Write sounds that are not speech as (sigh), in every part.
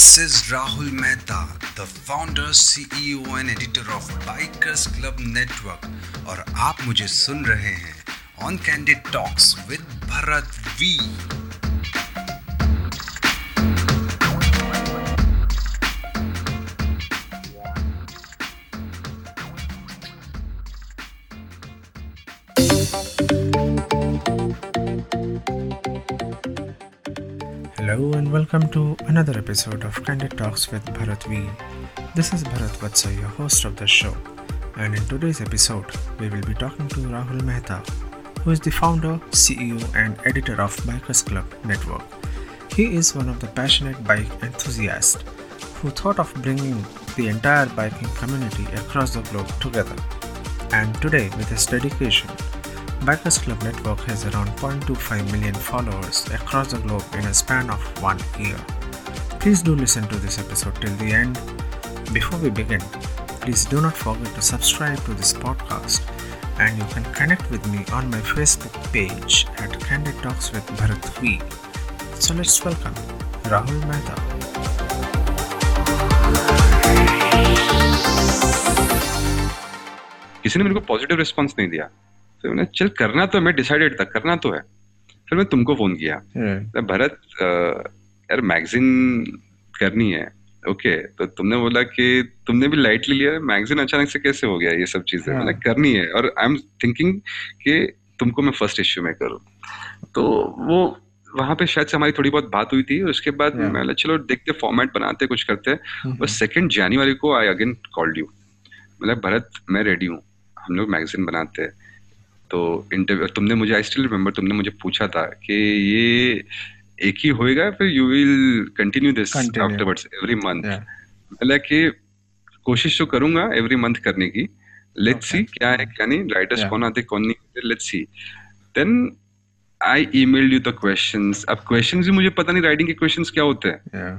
This is Rahul Mehta, the founder, CEO and editor of Bikers Club Network और आप मुझे सुन रहे हैं on Candid Talks with Bharat we welcome to another episode of Candid Talks with Bharat V. This is Bharat Vatsa, your host of the show, and in today's episode, we will be talking to Rahul Mehta, who is the founder, CEO, and editor of Bikers Club Network. He is one of the passionate bike enthusiasts who thought of bringing the entire biking community across the globe together. And today, with his dedication, Bikers Club Network has around 0.25 million followers across the globe in a span of one year. Please do listen to this episode till the end. Before we begin, please do not forget to subscribe to this podcast and you can connect with me on my Facebook page at Candid Talks with Bharat V. So let's welcome Rahul Mehta. किसी ने मेरे को positive response नहीं दिया फिर मैंने चल करना तो मैं डिसाइडेड था करना तो है। फिर मैं तुमको फ़ोन किया। मैं भरत यार मैगजीन करनी है ओके तो तुमने बोला कि तुमने भी लाइटली लिया मैगजीन अचानक से कैसे हो गया ये सब चीज़ें? हाँ। मैंने करनी है और आई एम थिंकिंग कि तुमको मैं फ़र्स्ट इश्यू में करूँ। तो वो वहाँ पे शायद से हमारी थोड़ी बहुत बात हुई थी उसके बाद मैं चलो देखते फॉर्मेट बनाते कुछ करते हम्म। बस सेकेंड जनवरी को आई अगेन कॉल्ड यू मतलब भरत मैं रेडी हूँ हम लोग मैगजीन बनाते हैं। तो इंटरव्यू तुमने मुझे आई स्टिल रिमेम्बर तुमने मुझे पूछा था कि ये एक ही होएगा फिर you will continue this afterwards every month. मतलब कि कोशिश तो करूँगा एवरी मंथ करने की लेट्स सी Okay. क्या है क्या नहीं राइटर्स Yeah. कौन आते कौन नहीं let's see then I email you the questions अब क्वेश्चंस भी मुझे पता नहीं राइटिंग के क्वेश्चंस क्या होते हैं Yeah.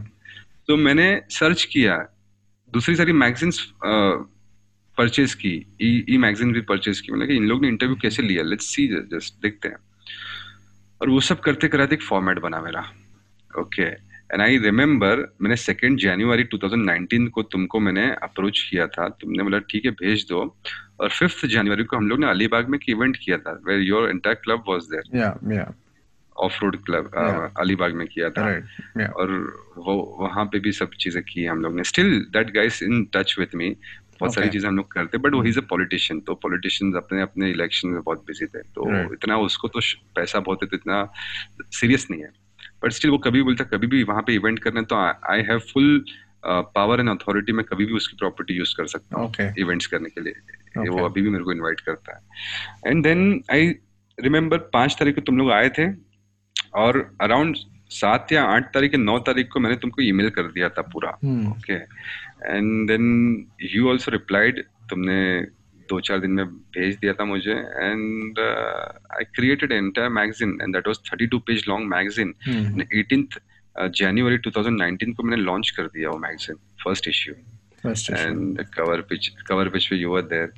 तो मैंने सर्च किया दूसरी सारी मैगजीन्स परचेज की ई ई मैगजीन भी परचेज की मतलब कि इन लोग ने इंटरव्यू कैसे लिया लेट्स सी जस्ट देखते हैं और वो सब करते कराते एक फॉर्मेट बना मेरा ओके एंड आई रिमेम्बर मैंने सेकेंड जनवरी 2019 को तुमको मैंने अप्रोच किया था तुमने बोला ठीक है भेज दो और फिफ्थ जनवरी को हम लोग ने अलीबाग में एक इवेंट किया था where your entire club was there. Yeah. Off road club Alibag में किया था Right. Yeah. और वो वहाँ पे भी सब चीज़ें की हम लोग ने still that guys in touch with me बहुत सारी चीज़ें हम लोग करते बट वो इज़ अ पॉलिटिशियन तो पॉलिटिशियंस अपने अपने इलेक्शन में बहुत बिज़ी थे तो Right. इतना उसको तो पैसा बहुत है तो इतना सीरियस नहीं है बट स्टिल वो कभी बोलता कभी भी वहाँ पे इवेंट करना तो I have full power and authority में कभी भी उसकी प्रॉपर्टी यूज़ कर सकता हूँ Okay. इवेंट्स करने के लिए Okay. वो अभी भी मेरे को इनवाइट करता है एंड देन आई रिमेम्बर पाँच तारीख को तुम लोग आए थे और अराउंड सात या आठ तारीख या नौ तारीख को मैंने तुमको ईमेल कर दिया था पूरा। Hmm. Okay. And then you also replied तुमने दो चार दिन में भेज दिया था मुझे। And I created entire magazine and that was 32 page long magazine eighteen January to January 2019 को मैंने लॉन्च कर दिया वो magazine first issue Issue. and the cover page cover page पे you were there.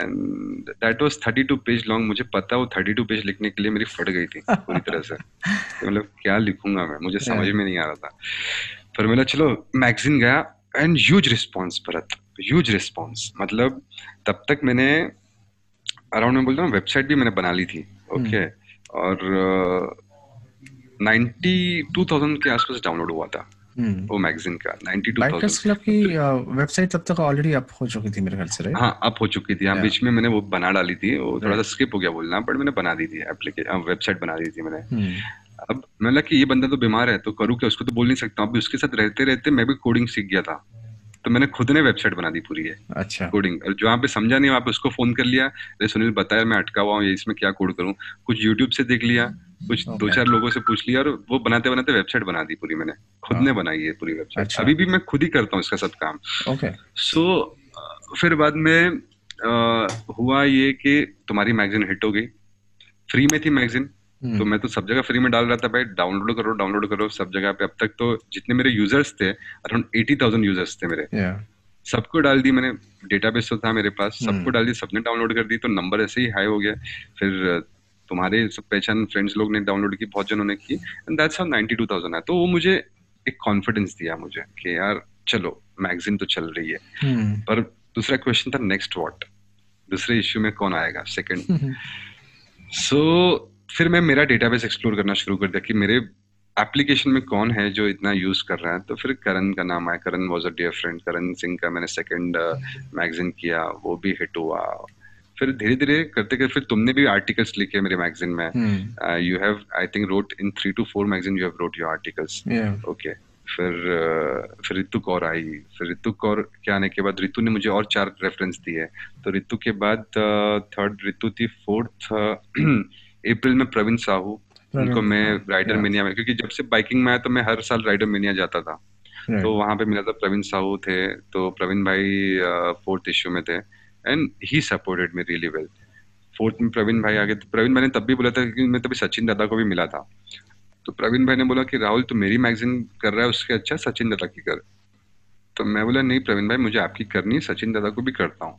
And that was 32 page long मुझे पता वो 32 page लिखने के लिए मेरी फट गई थी पूरी तरह से। मतलब क्या लिखूँगा मैं? मुझे समझ में नहीं आ रहा था। फिर मैंने चलो मैगजीन गया and huge response Bharat. Huge response मतलब तब तक मैंने अराउंड में बोलता हूँ वेबसाइट भी मैंने बना ली थी। ओके और नाइन्टी टू थाउज़ेंड के आसपास डाउनलोड हुआ था। Hmm. वो मैगजीन का नाइन्टी टू बाइकर्स क्लब की वेबसाइट तब तक ऑलरेडी अप हो चुकी थी मेरे ख्याल से हाँ अप हो चुकी थी। हाँ बीच में मैंने वो बना डाली थी वो थोड़ा सा स्किप हो गया बोलना बट मैंने बना दी थी एप्लीकेशन वेबसाइट बना दी थी मैंने। Hmm. अब मैं लगा कि ये बंदा तो बीमार है तो करूँ क्या? उसको तो बोल नहीं सकता अभी उसके साथ रहते रहते मैं भी कोडिंग सीख गया था तो मैंने खुद ने वेबसाइट बना दी पूरी है अच्छा। कोडिंग और जहाँ पे समझा नहीं वहाँ पे उसको फ़ोन कर लिया अरे सुनील बताया मैं अटका हुआ हूँ इसमें क्या कोड करूँ? कुछ यूट्यूब से देख लिया कुछ दो चार लोगों से पूछ लिया और वो बनाते बनाते वेबसाइट बना दी पूरी मैंने। खुद हाँ। ने बनाई है पूरी वेबसाइट अच्छा। अभी भी मैं खुद ही करता हूँ इसका सब काम। ओके सो फिर बाद में अ, हुआ ये कि तुम्हारी मैगजीन हिट हो गई। फ्री में थी मैगजीन Hmm. तो मैं तो सब जगह फ्री में डाल रहा था भाई। डाउनलोड करो डाउनलोड करो सब जगह पे। अब तक तो जितने मेरे यूज़र्स थे अराउंड एटी थाउज़ेंड यूज़र्स थे मेरे। सबको डाल दी मैंने। डेटाबेस तो था मेरे पास। सबको हम्म। डाल दी सबने डाउनलोड कर दी। तो नंबर ऐसे ही हाई हो गया। फिर तुम्हारे सब पहचान फ्रेंड्स लोग ने डाउनलोड की बहुत जनों ने की एंड दैट्स हाउ 92000 है तो वो मुझे एक कॉन्फिडेंस दिया मुझे कि यार चलो मैगजीन तो चल रही है। हम्म। पर दूसरा क्वेश्चन था नेक्स्ट व्हाट दूसरे इश्यू में कौन आएगा? सेकंड सो (laughs) so, फिर मैं मेरा डेटाबेस एक्सप्लोर करना शुरू कर दिया कि मेरे एप्लीकेशन में कौन है जो इतना यूज़ कर रहा है। तो फिर करण का नाम आया। Karan was a dear friend Karan Singh का मैंने सेकंड मैगजीन किया वो भी हिट हुआ। फिर धीरे धीरे करते करते फिर तुमने भी आर्टिकल्स लिखे मेरे मैगजीन में। You have I think wrote in three two four magazine you have wrote your articles okay फिर uh, फिर ऋतु कौर आई। फिर ऋतु कौर के आने के बाद? ऋतु ने मुझे और चार रेफरेंस दिए। तो ऋतु के बाद थर्ड ऋतु थी फोर्थ अप्रैल (clears throat) में प्रवीण साहू। उनको मैं राइडर. मेनिया में क्योंकि जब से बाइकिंग में आया तो मैं हर साल राइडर मेनिया जाता था। तो वहाँ पे मिला था प्रवीण साहू थे। तो प्रवीण भाई फोर्थ इश्यू में थे। And he supported me really well fourth में प्रवीण भाई आगे तो प्रवीण भाई ने तब भी बोला था कि मैं तभी सचिन दादा को भी मिला था। तो प्रवीण भाई ने बोला कि राहुल, तू मेरी मैगजीन कर रहा है, उसके अच्छा सचिन दादा की कर। तो मैं बोला, नहीं प्रवीण भाई, मुझे आपकी करनी है, सचिन दादा को भी करता हूँ।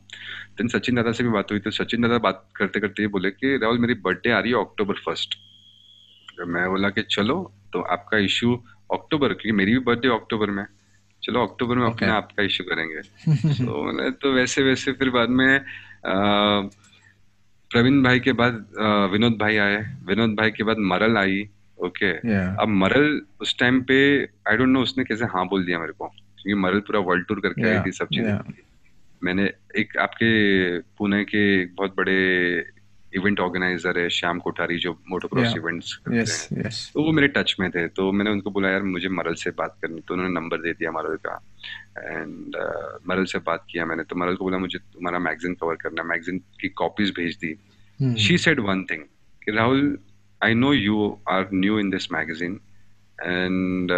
देन सचिन दादा से भी बात हुई तो सचिन दादा बात करते करते ये बोले कि, राहुल, मेरी बर्थडे आ रही है अक्टूबर फ़र्स्ट तो मैं बोला कि, चलो तो आपका इशू अक्टूबर क्योंकि मेरी भी बर्थडे अक्टूबर में चलो अक्टूबर में अपने Okay. आपका इशू करेंगे। (laughs) तो मैंने तो वैसे वैसे फिर बाद में प्रवीण भाई के बाद विनोद भाई आए। विनोद भाई के बाद मरल आई ओके अब मरल उस टाइम पे आई डोंट नो उसने कैसे हाँ बोल दिया मेरे को। क्योंकि मरल पूरा वर्ल्ड टूर करके आई थी सब चीज़ें। मैंने एक आपके पुणे के बहुत बड़े इवेंट ऑर्गेनाइजर है श्याम कोठारी जो मोटोक्रॉस yeah. इवेंट्स करते yes, हैं। yes. तो वो मेरे टच में थे तो मैंने उनको बोला यार मुझे मरल से बात करनी तो उन्होंने नंबर दे दिया मरल का। एंड uh, मरल से बात किया मैंने तो मरल को बोला मुझे तुम्हारा मैगजीन कवर करना मैगजीन की कॉपीज भेज दी। She said one thing Rahul I know you are new in this magazine and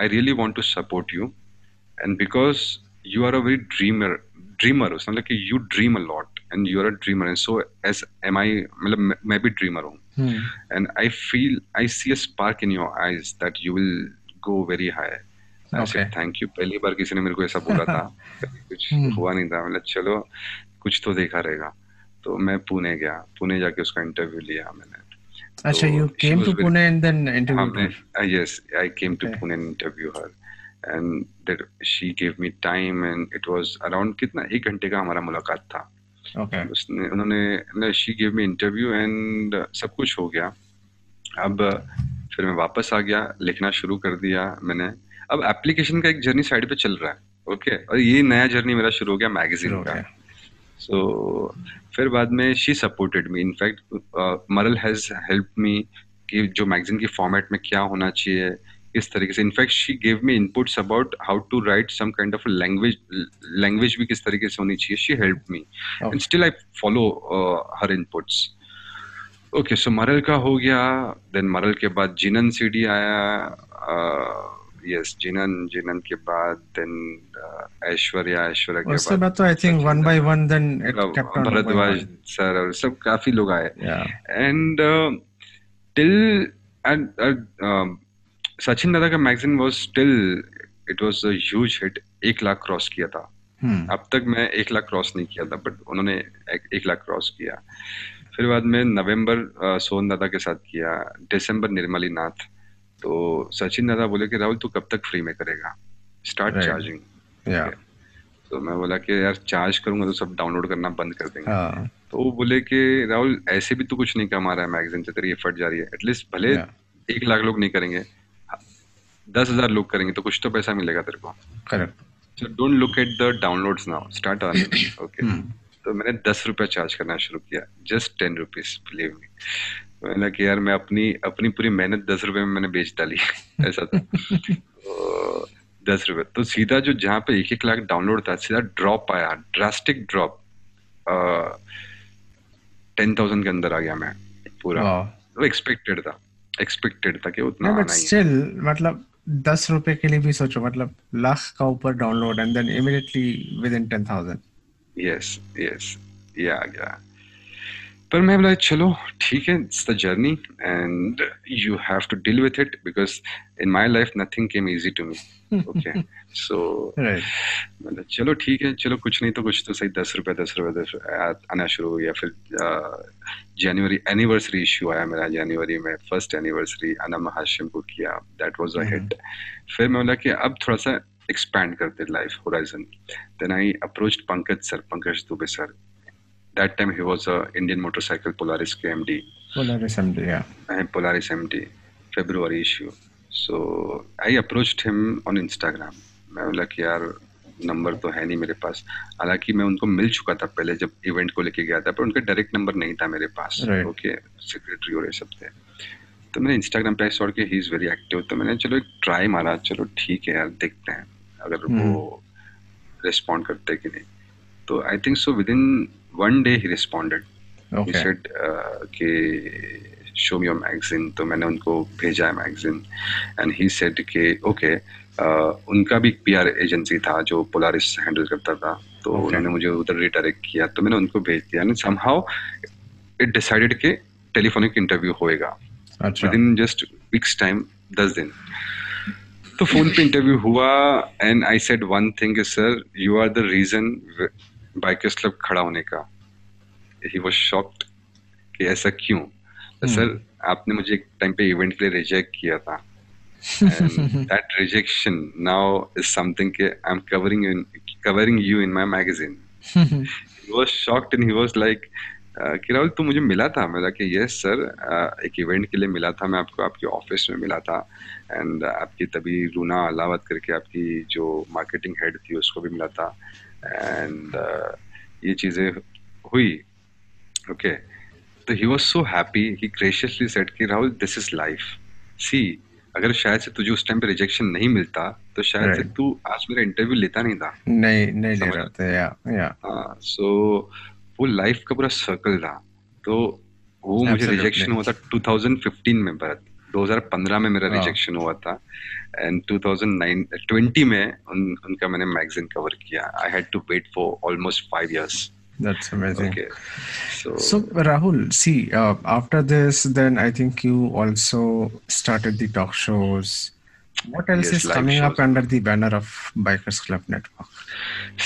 I really want to support you and because you are a very dreamer dreamer मतलब कि you dream a lot and you a dreamer and so as am I मतलब मैं भी dreamer हूँ। And I feel I see a in your eyes that you will go very high thank you पहली बार किसी ने मेरे को ऐसा बोला था। (laughs) कुछ हुआ नहीं था। मतलब चलो कुछ तो देखा रहेगा। तो मैं पुणे गया। पुणे जाके उसका इंटरव्यू लिया मैंने। अच्छा you came to Pune and then interview yes I came to Pune and interview her and that she give me time and it was around कितना? एक घंटे का हमारा मुलाकात था। Okay. उसने उन्होंने she give me interview and सब कुछ हो गया। अब फिर मैं वापस आ गया लिखना शुरू कर दिया मैंने। अब एप्लीकेशन का एक जर्नी साइड पे चल रहा है ओके और ये नया जर्नी मेरा शुरू हो गया मैगजीन का. सो फिर बाद में she supported me in fact मरल हैज़ हेल्प मी कि जो मैगजीन की फॉर्मेट में क्या होना चाहिए किस तरीके से। In fact she gave me inputs about how to write some kind of language language भी किस तरीके से होनी चाहिए। She help me and still I follow her inputs okay so मरल का हो गया। देन मरल के बाद जिनन सीडी आया। यस जिनन जिनन के बाद देन ऐश्वर्या ऐश्वर्या के उसके बाद तो then it मतलब kept on going Bharadwaj sir और सब काफ़ी लोग आए। एंड टिल एंड सचिन दादा का magazine was still it was a huge hit एक लाख क्रॉस किया था Hmm. अब तक मैं एक लाख क्रॉस नहीं किया था बट उन्होंने एक, एक लाख क्रॉस किया फिर बाद में नवंबर सोन दादा के साथ किया दिसंबर निर्मली नाथ तो सचिन दादा बोले कि राहुल तू कब तक फ्री में करेगा स्टार्ट Right. Charging Yeah. तो मैं बोला कि यार चार्ज करूँगा तो सब डाउनलोड करना बंद कर देंगे हाँ. तो वो बोले कि राहुल ऐसे भी तो कुछ नहीं कमा रहा है मैगजीन से तेरी एफर्ट जा रही है एटलीस्ट भले Yeah. एक लाख लोग नहीं करेंगे दस हज़ार लोग करेंगे तो कुछ तो पैसा मिलेगा तेरे को। Correct. So don't look at the downloads now start earning okay. तो मैंने दस रुपया चार्ज करना शुरू किया just ten rupees believe me मैंने कि यार मैं अपनी अपनी पूरी मेहनत दस रुपए में मैंने बेच डाली। (laughs) ऐसा था। तो दस रुपए। तो सीधा जो जहाँ पे एक एक लाख डाउनलोड था सीधा ड्रॉप आया ड्रास्टिक ड्रॉप टेन थाउज़ेंड के अंदर आ गया मैं पूरा। वो एक्सपेक्टेड था एक्सपेक्टेड था कि उतना नहीं बट स्टिल मतलब दस रुपए के लिए भी सोचो मतलब लाख का ऊपर download and then immediately within ten thousand yes yes ये गया पर मैं बोला चलो ठीक है it's the journey and you have to deal with it because in my life nothing came easy to me okay so मतलब चलो ठीक है चलो कुछ नहीं तो कुछ तो सही दस रुपए दस रुपए दस आना शुरू हो गया फिर जनवरी एनिवर्सरी इशू आया मेरा जनवरी में फ़र्स्ट एनिवर्सरी अना महाशिम को किया दैट वाज अ हिट फिर मैं बोला कि अब थोड़ा सा एक्सपैंड करते life horizon then I approached Pankaj sir Pankaj Dubey sir time he was a Indian motorcycle Polaris के MD Polaris MD, yeah. uh, Polaris MD February issue. So I approached him on Instagram. मैं बोला कि यार number तो है नहीं मेरे पास। हालाँकि मैं उनको मिल चुका था पहले जब इवेंट को लेके गया था पर उनका डायरेक्ट नंबर नहीं था मेरे पास। Right. ओके सेक्रेटरी और ये सब थे। तो मैंने इंस्टाग्राम पे सॉट के ही इज़ वेरी एक्टिव तो मैंने चलो एक ट्राई मारा। चलो ठीक है यार देखते हैं। अगर वो रिस्पॉन्ड करते कि नहीं। तो I think so within one day he responded he Okay. said uh, कि show me your magazine. तो मैंने उनको भेजा है मैगजीन एंड ही सेड कि ओके उनका भी पीआर एजेंसी था जो पोलारिस हैंडल करता था। तो Okay. उन्होंने मुझे उधर रिडायरेक्ट किया। तो मैंने उनको भेज दिया। एंड समहाउ इट डिसाइडेड कि टेलीफोनिक इंटरव्यू होएगा। Within just weeks time दस दिन। तो फ़ोन पे इंटरव्यू हुआ। And I said one thing sir you are the reason bikers club खड़ा होने का। ही वॉज़ शॉक्ड कि ऐसा क्यों? तो Hmm. सर आपने मुझे एक टाइम पे इवेंट के लिए रिजेक्ट किया था। (laughs) That rejection now is something कि covering you in, covering you in my magazine. (laughs) He was shocked and he was like uh, कि राहुल तू मुझे मिला था? मेरा कि यस सर एक इवेंट के लिए मिला था मैं आपको आपके ऑफ़िस में मिला था। एंड आपकी तभी रूना अलावत करके आपकी जो मार्केटिंग हेड थी उसको भी मिला था। एंड ये चीज़ें हुई। ओके तो he was so happy he graciously said कि Rahul this is life see अगर शायद से तुझे उस टाइम पे रिजेक्शन नहीं मिलता तो शायद से तू आज मेरा इंटरव्यू लेता नहीं था। नहीं नहीं ले रहे थे या या हाँ सो वो लाइफ का पूरा सर्कल था तो वो मुझे रिजेक्शन हुआ था 2015 में भरत। 2015 में मेरा रिजेक्शन हुआ था एंड 2009 20 में उन, उनका मैंने मैगजीन कवर किया I had to wait for almost five years that's amazing okay so So Rahul, see, uh, after this, then I think you also started the talk shows. What else Yes, is coming up under the banner of Bikers Club Network?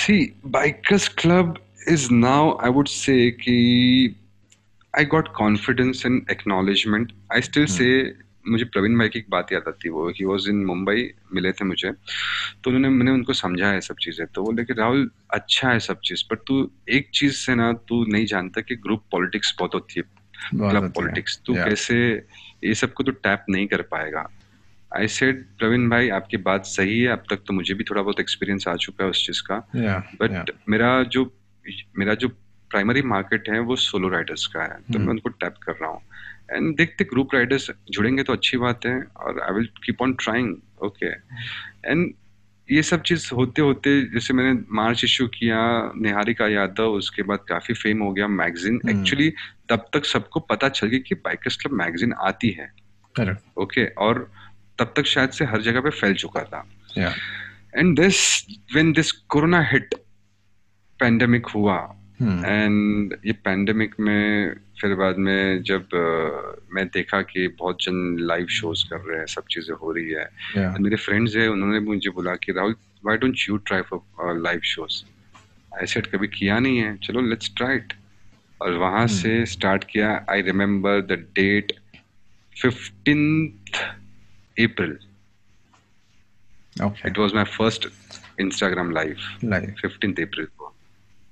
See, Bikers Club is now, I would say, कि I got confidence and acknowledgement. I still hmm. say, मुझे प्रवीण भाई की एक बात याद आती है वो ही वॉज़ इन मुंबई मिले थे मुझे तो उन्होंने मैंने उनको समझाया सब चीज़ें तो बोले कि राहुल अच्छा है सब चीज़ पर तू एक चीज़ से ना तू नहीं जानता कि ग्रुप पॉलिटिक्स बहुत होती है क्लब पॉलिटिक्स तू कैसे ये सबको तो टैप नहीं कर पाएगा आई सेड प्रवीण भाई आपकी बात सही है अब तक तो मुझे भी थोड़ा बहुत एक्सपीरियंस आ चुका है उस चीज़ का बट yeah. yeah. मेरा जो मेरा जो प्राइमरी मार्केट है वो सोलो राइडर्स का है तो हम्म। मैं उनको टैप कर रहा हूँ एंड देखते ग्रुप राइडर्स जुड़ेंगे तो अच्छी बात है और I will keep on trying okay and ये सब चीज़ होते होते जैसे मैंने मार्च इशू किया निहारिका यादव उसके बाद काफ़ी फेम हो गया मैगजीन हम्म। एक्चुअली तब तक सबको पता चल गया कि बाइकर्स क्लब मैगजीन आती है. ओके और तब तक शायद से हर जगह पे फैल चुका था and this when this corona hit pandemic हुआ. एंड ये पेंडेमिक में फिर बाद में जब अ, मैं देखा कि बहुत जन लाइव शोज़ कर रहे हैं सब चीज़ें हो रही है। Yeah. मेरे फ्रेंड्स हैं उन्होंने मुझे बोला कि Rahul why don't you try for live shows I said कभी किया नहीं है। चलो लेट्स ट्राई इट और वहाँ से स्टार्ट किया I remember the date fifteenth April it was my first Instagram live. Fifteenth April को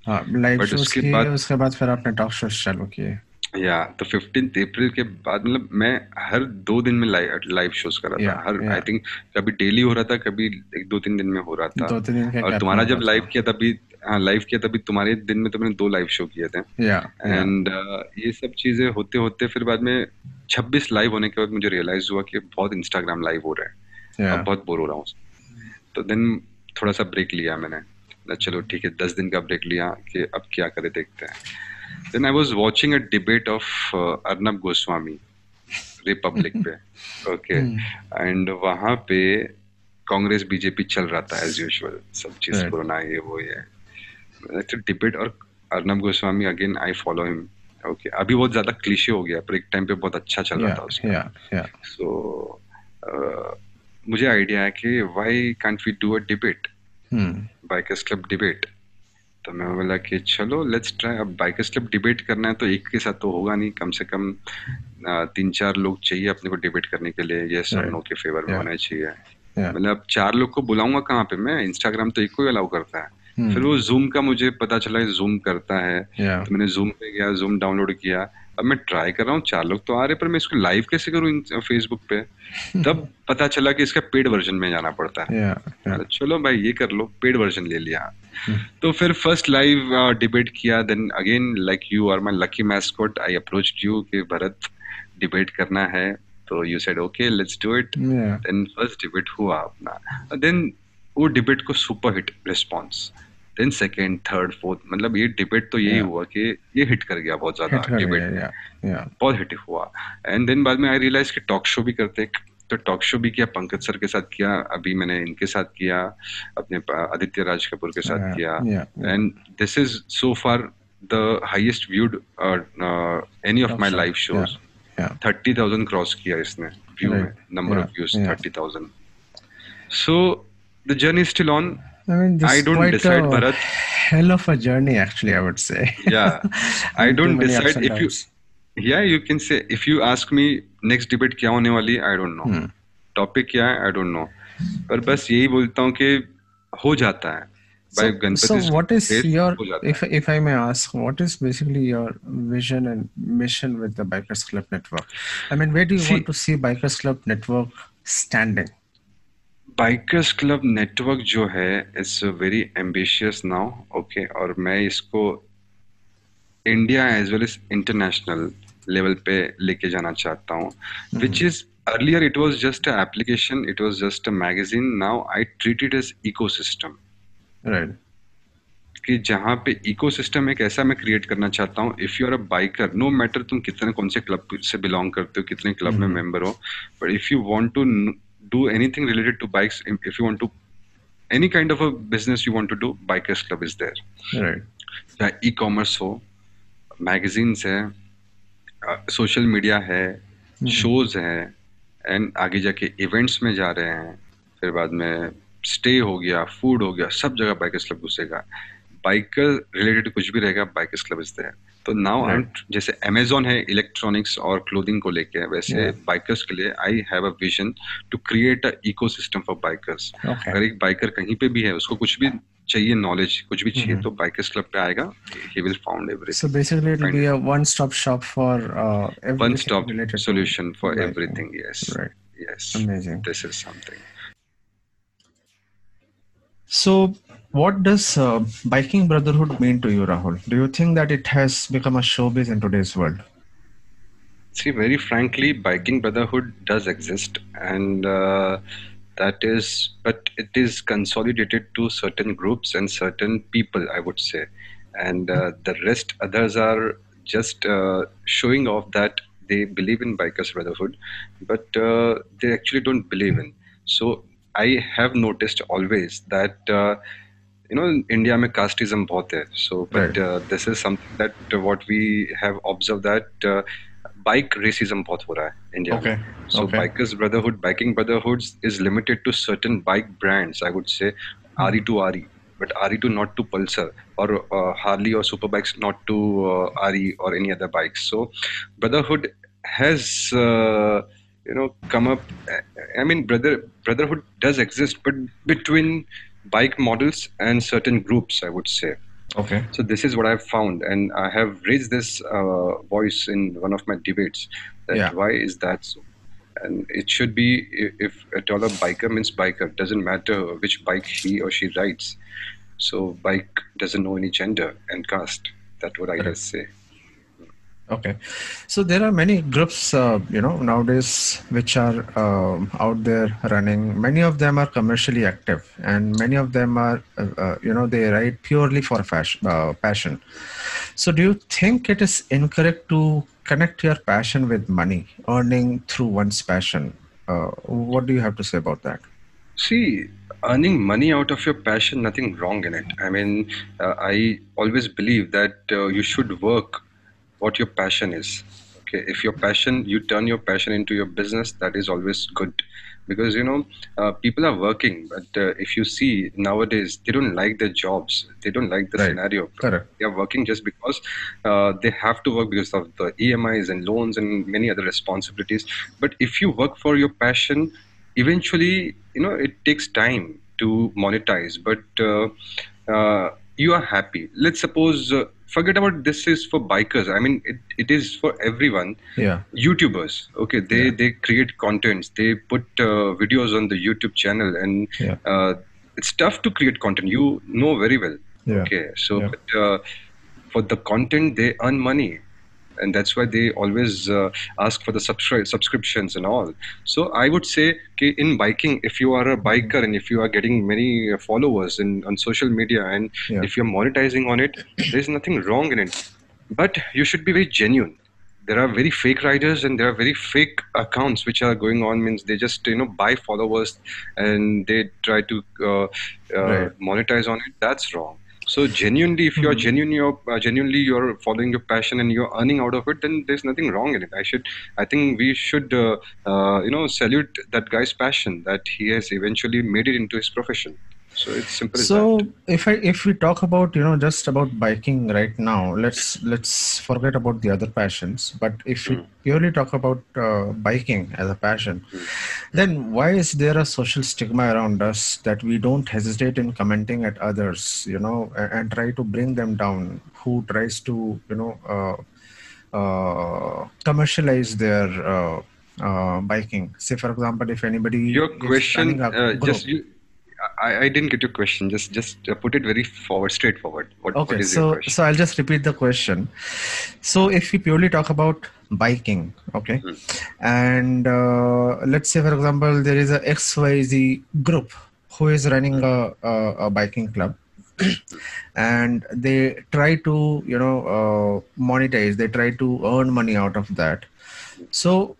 लाइव शोज़ उसके किए बाद- उसके बाद फिर आपने टॉक शोज़ चालू किए। या तो फिफ्टीन अप्रैल के बाद मतलब मैं हर दो दिन में लाइव लाइव शोज़ कर रहा था। हर आई थिंक कभी डेली हो रहा था कभी एक दो तीन दिन में हो रहा था। दो तीन दिन और तुम्हारा जब लाइव किया तभी हाँ लाइव किया तभी तुम्हारे दिन में तो मैंने दो लाइव शो किए थे. एंड ये। सब चीज़ें होते होते फिर बाद में 26 लाइव होने के बाद मुझे रियलाइज़ हुआ कि बहुत इंस्टाग्राम लाइव हो रहा है। Yeah. बहुत बोर हो रहा हूँ। तो देन थोड़ा सा ब्रेक लिया मैंने। चलो ठीक है दस दिन का ब्रेक लिया कि अब क्या करे देखते हैं। Then I was watching a debate of Arnab Goswami Republic पे ओके एंड वहाँ पे कांग्रेस बीजेपी चल रहा था एज यूजल सब चीज़ कोरोना ये वो ये। डिबेट और Arnab Goswami again I follow him okay अभी बहुत ज़्यादा क्लीशे हो गया पर एक टाइम पे बहुत अच्छा चल रहा था उसका. सो मुझे आइडिया है कि why can't we do a debate bikers club debate तो मैं बोला कि चलो लेट्स ट्राई अब बाइकर्स क्लब डिबेट करना है तो एक के साथ तो होगा नहीं. कम से कम तीन चार लोग चाहिए अपने को डिबेट करने के लिए. ये सब. नो के फेवर में होना चाहिए. Yeah. अब चार लोग को बुलाऊँगा कहाँ पे मैं? इंस्टाग्राम तो एक को ही अलाउ करता है. Hmm. फिर वो जूम का मुझे पता चला जूम करता है. तो मैंने जूम पे गया जूम डाउनलोड किया. अब मैं ट्राई कर रहा हूँ चार लोग तो आ रहे पर मैं इसको लाइव कैसे करूँ फेसबुक पे? तब (laughs) पता चला कि इसका पेड वर्जन में जाना पड़ता है। Yeah. Yeah. चलो भाई ये कर लो पेड वर्जन ले लिया। तो फिर फ़र्स्ट लाइव डिबेट किया then again like you are my lucky mascot I approach you कि भरत डिबेट करना है। तो you said okay let's do it then first debate हुआ अपना। देन वो डिबेट को super hit response then second third fourth मतलब ये डिबेट तो यही Yeah. हुआ कि ये हिट कर गया बहुत ज़्यादा डिबेट yeah. Yeah. बहुत हिट हुआ एंड देन बाद में आई रियलाइज़ कि टॉक शो भी करते तो टॉक शो भी किया पंकज सर के साथ किया अभी मैंने इनके साथ किया अपने आदित्य राज कपूर के साथ Yeah, किया. And this is so far the highest viewed any of my live shows thirty thousand cross किया इसने व्यू में number of views thirty thousand so the journey still on I mean, this I is don't quite decide, a Bharat. hell of a journey, actually. I would say. Yeah. (laughs) I Too don't many ups decide and if you- downs. yeah you can say if you ask me next debate क्या होने वाली I don't know Hmm. Topic क्या है आई don't no पर बस यही बोलता हूँ कि हो जाता है So, By Ganpati's so what is grace, your, हो जाता if if I may ask, what is basically your vision and mission with the Bikers Club Network? I mean, where do you See- want to see Bikers Club Network standing? Bikers club network जो है it's very ambitious now okay और मैं इसको India as well as international level पे लेके जाना चाहता हूँ। Which is earlier it was just application it was just a magazine now I treat it as ecosystem Right. कि जहाँ पे इकोसिस्टम एक ऐसा मैं क्रिएट करना चाहता हूँ if you are a biker no matter तुम कितने कौन से क्लब से बिलोंग करते हो कितने क्लब में मेंबर हो but if you want to do anything related to bikes if you want to any kind of a business you want to do bikers club is there Right. चाहे e commerce हो magazines है social media है shows है and आगे जाके events में जा रहे हैं फिर बाद में स्टे हो गया फ़ूड हो गया सब जगह बाइकर्स क्लब घुसेगा। बाइकर रिलेटेड कुछ भी रहेगा बाइकर्स क्लब इज़ देयर तो नाउ एंड जैसे अमेजोन है इलेक्ट्रॉनिक्स और क्लोथिंग को लेके वैसे बाइकर्स के लिए I have a vision to create a eco for bikers अगर एक बाइकर कहीं पे भी है उसको कुछ भी चाहिए नॉलेज कुछ भी चाहिए तो बाइकर्स क्लब पे आएगा he will found everything so basically it will be a one stop shop for one stop solution for everything yes yes this is something so what does uh, biking brotherhood mean to you, Rahul? Do you think that it has become a showbiz in today's world? see very frankly biking brotherhood does exist and uh, that is but it is consolidated to certain groups and certain people i would say and uh, the rest others are just uh, showing off that they believe in bikers brotherhood but uh, they actually don't believe in so i have noticed always that uh, you know India में casteism बहुत है so but this is something that what we have observe that bike racism बहुत हो रहा है India में so bikers brotherhood biking brotherhoods is limited to certain bike brands I would say RE to RE but RE to not to Pulsar और Harley और super bikes not to RE और any other bikes so brotherhood has you know come up I mean brother brotherhood does exist but between bike models and certain groups, I would say. Okay. So this is what I've found, and I have raised this uh, voice in one of my debates. That Yeah. why is that so? And it should be if at all a biker means biker. Doesn't matter which bike he or she rides. So bike doesn't know any gender and caste. That's what I just say. Okay. So there are many groups, uh, you know, nowadays which are um, out there running. Many of them are commercially active, and many of them are, uh, uh, you know, they ride purely for fashion, uh, passion. So do you think it is incorrect to connect your passion with money, earning through one's passion? Uh, what do you have to say about that? See, earning money out of your passion, nothing wrong in it. I mean, uh, I always believe that uh, you should work what your passion is. Okay, if your passion, you turn your passion into your business, that is always good because you know uh, people are working but uh, if you see nowadays they don't like their jobs they don't like the Right. scenario Correct. they are working just because uh, they have to work because of the emis and loans and many other responsibilities but if you work for your passion eventually you know it takes time to monetize but uh, uh, you are happy let's suppose uh, forget about this is for bikers i mean it, it is for everyone Yeah. youtubers okay they Yeah. they create contents they put uh, videos on the youtube channel and Yeah. uh, it's tough to create content you know very well Yeah. okay so but, uh, for the content they earn money and that's why they always uh, ask for the subscri- subscriptions and all. So i would say in biking if you are a biker and if you are getting many uh, followers in on social media and Yeah. if you're monetizing on it there's nothing wrong in it. But you should be very genuine. There are very fake riders and there are very fake accounts which are going on means they just you know buy followers and they try to uh, uh, Right. monetize on it. That's wrong so genuinely if you're Mhm. genuine you're uh, genuinely you're following your passion and you're earning out of it then there's nothing wrong in it i should i think we should uh, uh, you know salute that guy's passion that he has eventually made it into his profession so it's simple So if I if we talk about you know just about biking right now, let's let's forget about the other passions. But if we Mm. purely talk about uh, biking as a passion, Mm. then why is there a social stigma around us that we don't hesitate in commenting at others, you know, and, and try to bring them down? Who tries to you know uh, uh, commercialize their uh, uh, biking? Say for example, if anybody your question a uh, just you I, I didn't get your question just just uh, put it very forward straightforward what, what Okay, so question so I'll just repeat the question. So if we purely talk about biking, okay, Hmm. and uh, let's say for example there is a XYZ group who is running a, a, a biking club, (clears throat) and they try to you know uh, monetize, they try to earn money out of that. So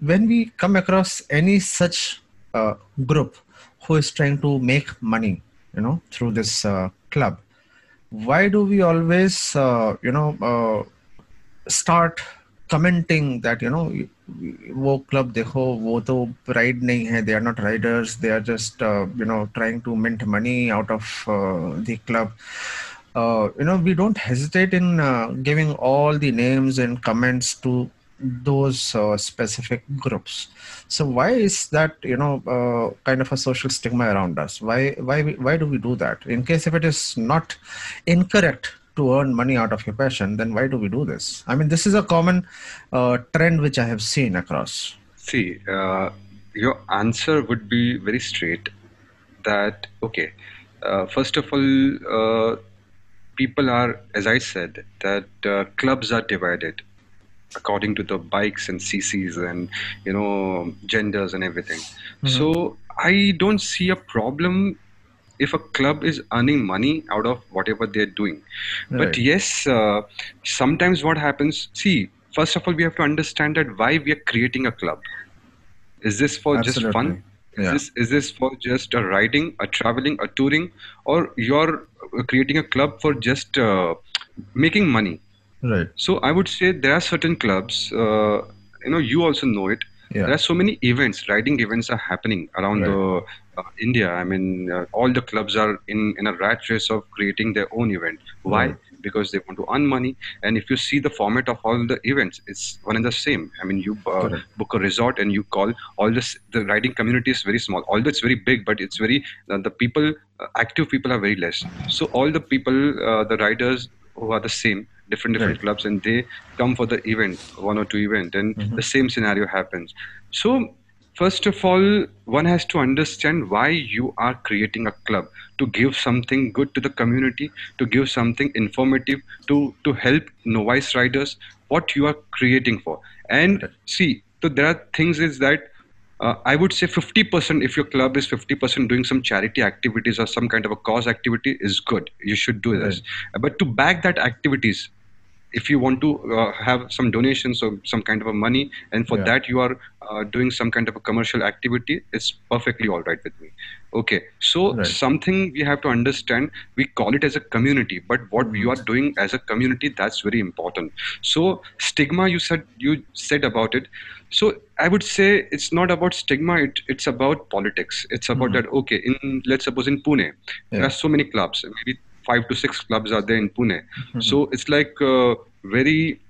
when we come across any such uh, group who is trying to make money, you know, through this uh, club why do we always uh, you know uh, start commenting that you know वो club देखो वो तो ride नहीं है they are not riders they are just uh, you know trying to mint money out of uh, the club uh, you know we don't hesitate in uh, giving all the names and comments to those uh, specific groups. So why is that you know uh, kind of a social stigma around us? Why why why do we do that? In case if it is not incorrect to earn money out of your passion then why do we do this? I mean this is a common uh, trend which i have seen across. See, uh, your answer would be very straight that, okay, uh, first of all, uh, people are, as I said, that clubs are divided according to the bikes and CCs and, you know, genders and everything. So I don't see a problem if a club is earning money out of whatever they're doing. Right. But yes, uh, sometimes what happens, see, first of all, we have to understand that why we are creating a club. Is this for just fun? Is Yeah. this is this for just a riding, a traveling, a touring, or you're creating a club for just uh, making money? Right So I would say there are certain clubs. Uh, you know, you also know it. Yeah. There are so many events, riding events are happening around Right. the uh, India. I mean, uh, all the clubs are in in a rat race of creating their own event. Why? Right. Because they want to earn money. And if you see the format of all the events, it's one and the same. I mean, you uh, book a resort and you call all this. The riding community is very small. Although it's very big, but it's very uh, the people uh, active people are very less. So all the people, uh, the riders who are the same, different different Right. clubs, and they come for the event, one or two event, and Mhm. the same scenario happens. So first of all, one has to understand why you are creating a club to give something good to the community, to give something informative, to to help novice riders. What you are creating for, and see, so there are things is that uh, I would say 50% if your club is 50% doing some charity activities or some kind of a cause activity is good. You should do this. But to back that activities, if you want to uh, have some donations or some kind of a money and for Yeah. that you are uh, doing some kind of a commercial activity it's perfectly all right with me. Okay. So Right. something we have to understand we call it as a community but what you are doing as a community that's very important. So stigma you said you said about it. So i would say it's not about stigma it, it's about politics. It's about that okay in let's suppose in pune there are so many clubs maybe five to six clubs are there in pune. So it's like very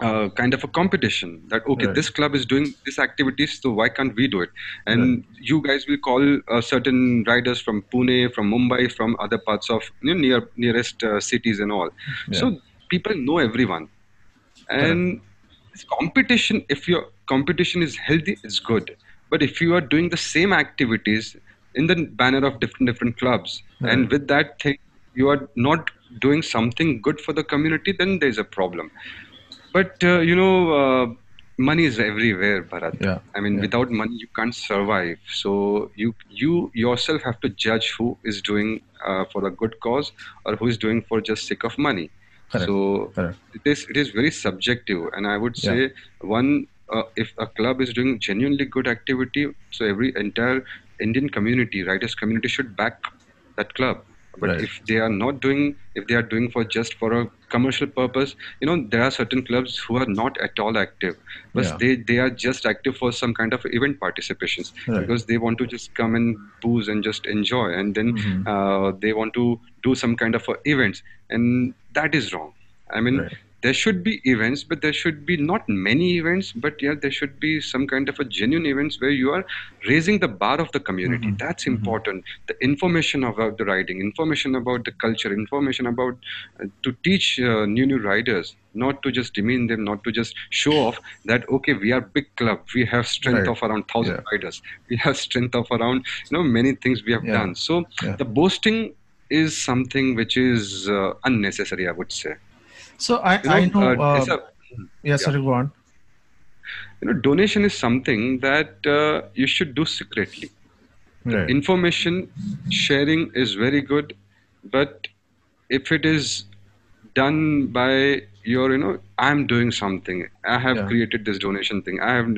uh, kind of a competition that okay Right. this club is doing this activities so why can't we do it? And you guys will call uh, certain riders from pune from mumbai from other parts of you know, near nearest uh, cities and all. So people know everyone. And competition if your competition is healthy it's good. But if you are doing the same activities in the banner of different different clubs and with that thing you are not doing something good for the community then there's a problem. But uh, you know uh, money is everywhere bharat. Yeah, i mean yeah. without money you can't survive. So you you yourself have to judge who is doing uh, for a good cause or who is doing for just sake of money. Correct, so correct. it is it is very subjective. And i would Yeah. say one uh, if a club is doing genuinely good activity so every entire indian community writers community should back that club but Right. if they are not doing if they are doing for just for a commercial purpose you know there are certain clubs who are not at all active but Yeah. they they are just active for some kind of event participations Right. because they want to just come and booze and just enjoy and then Mhm. uh, they want to do some kind of events and that is wrong i mean Right. There should be events but there should be not many events but yeah there should be some kind of a genuine events where you are raising the bar of the community that's important the information about the riding information about the culture information about uh, to teach uh, new new riders not to just demean them not to just show off that okay we are big club we have strength Right. of around 1000 Yeah. riders we have strength of around you know many things we have Yeah. done so Yeah. the boasting is something which is uh, unnecessary i would say So I, you know, I know. uh, Uh, a, yeah, sorry, go on. you know donation is something that uh, you should do secretly Right. information sharing is very good but if it is done by your you know i'm doing something. I have Yeah. created this donation thing. I have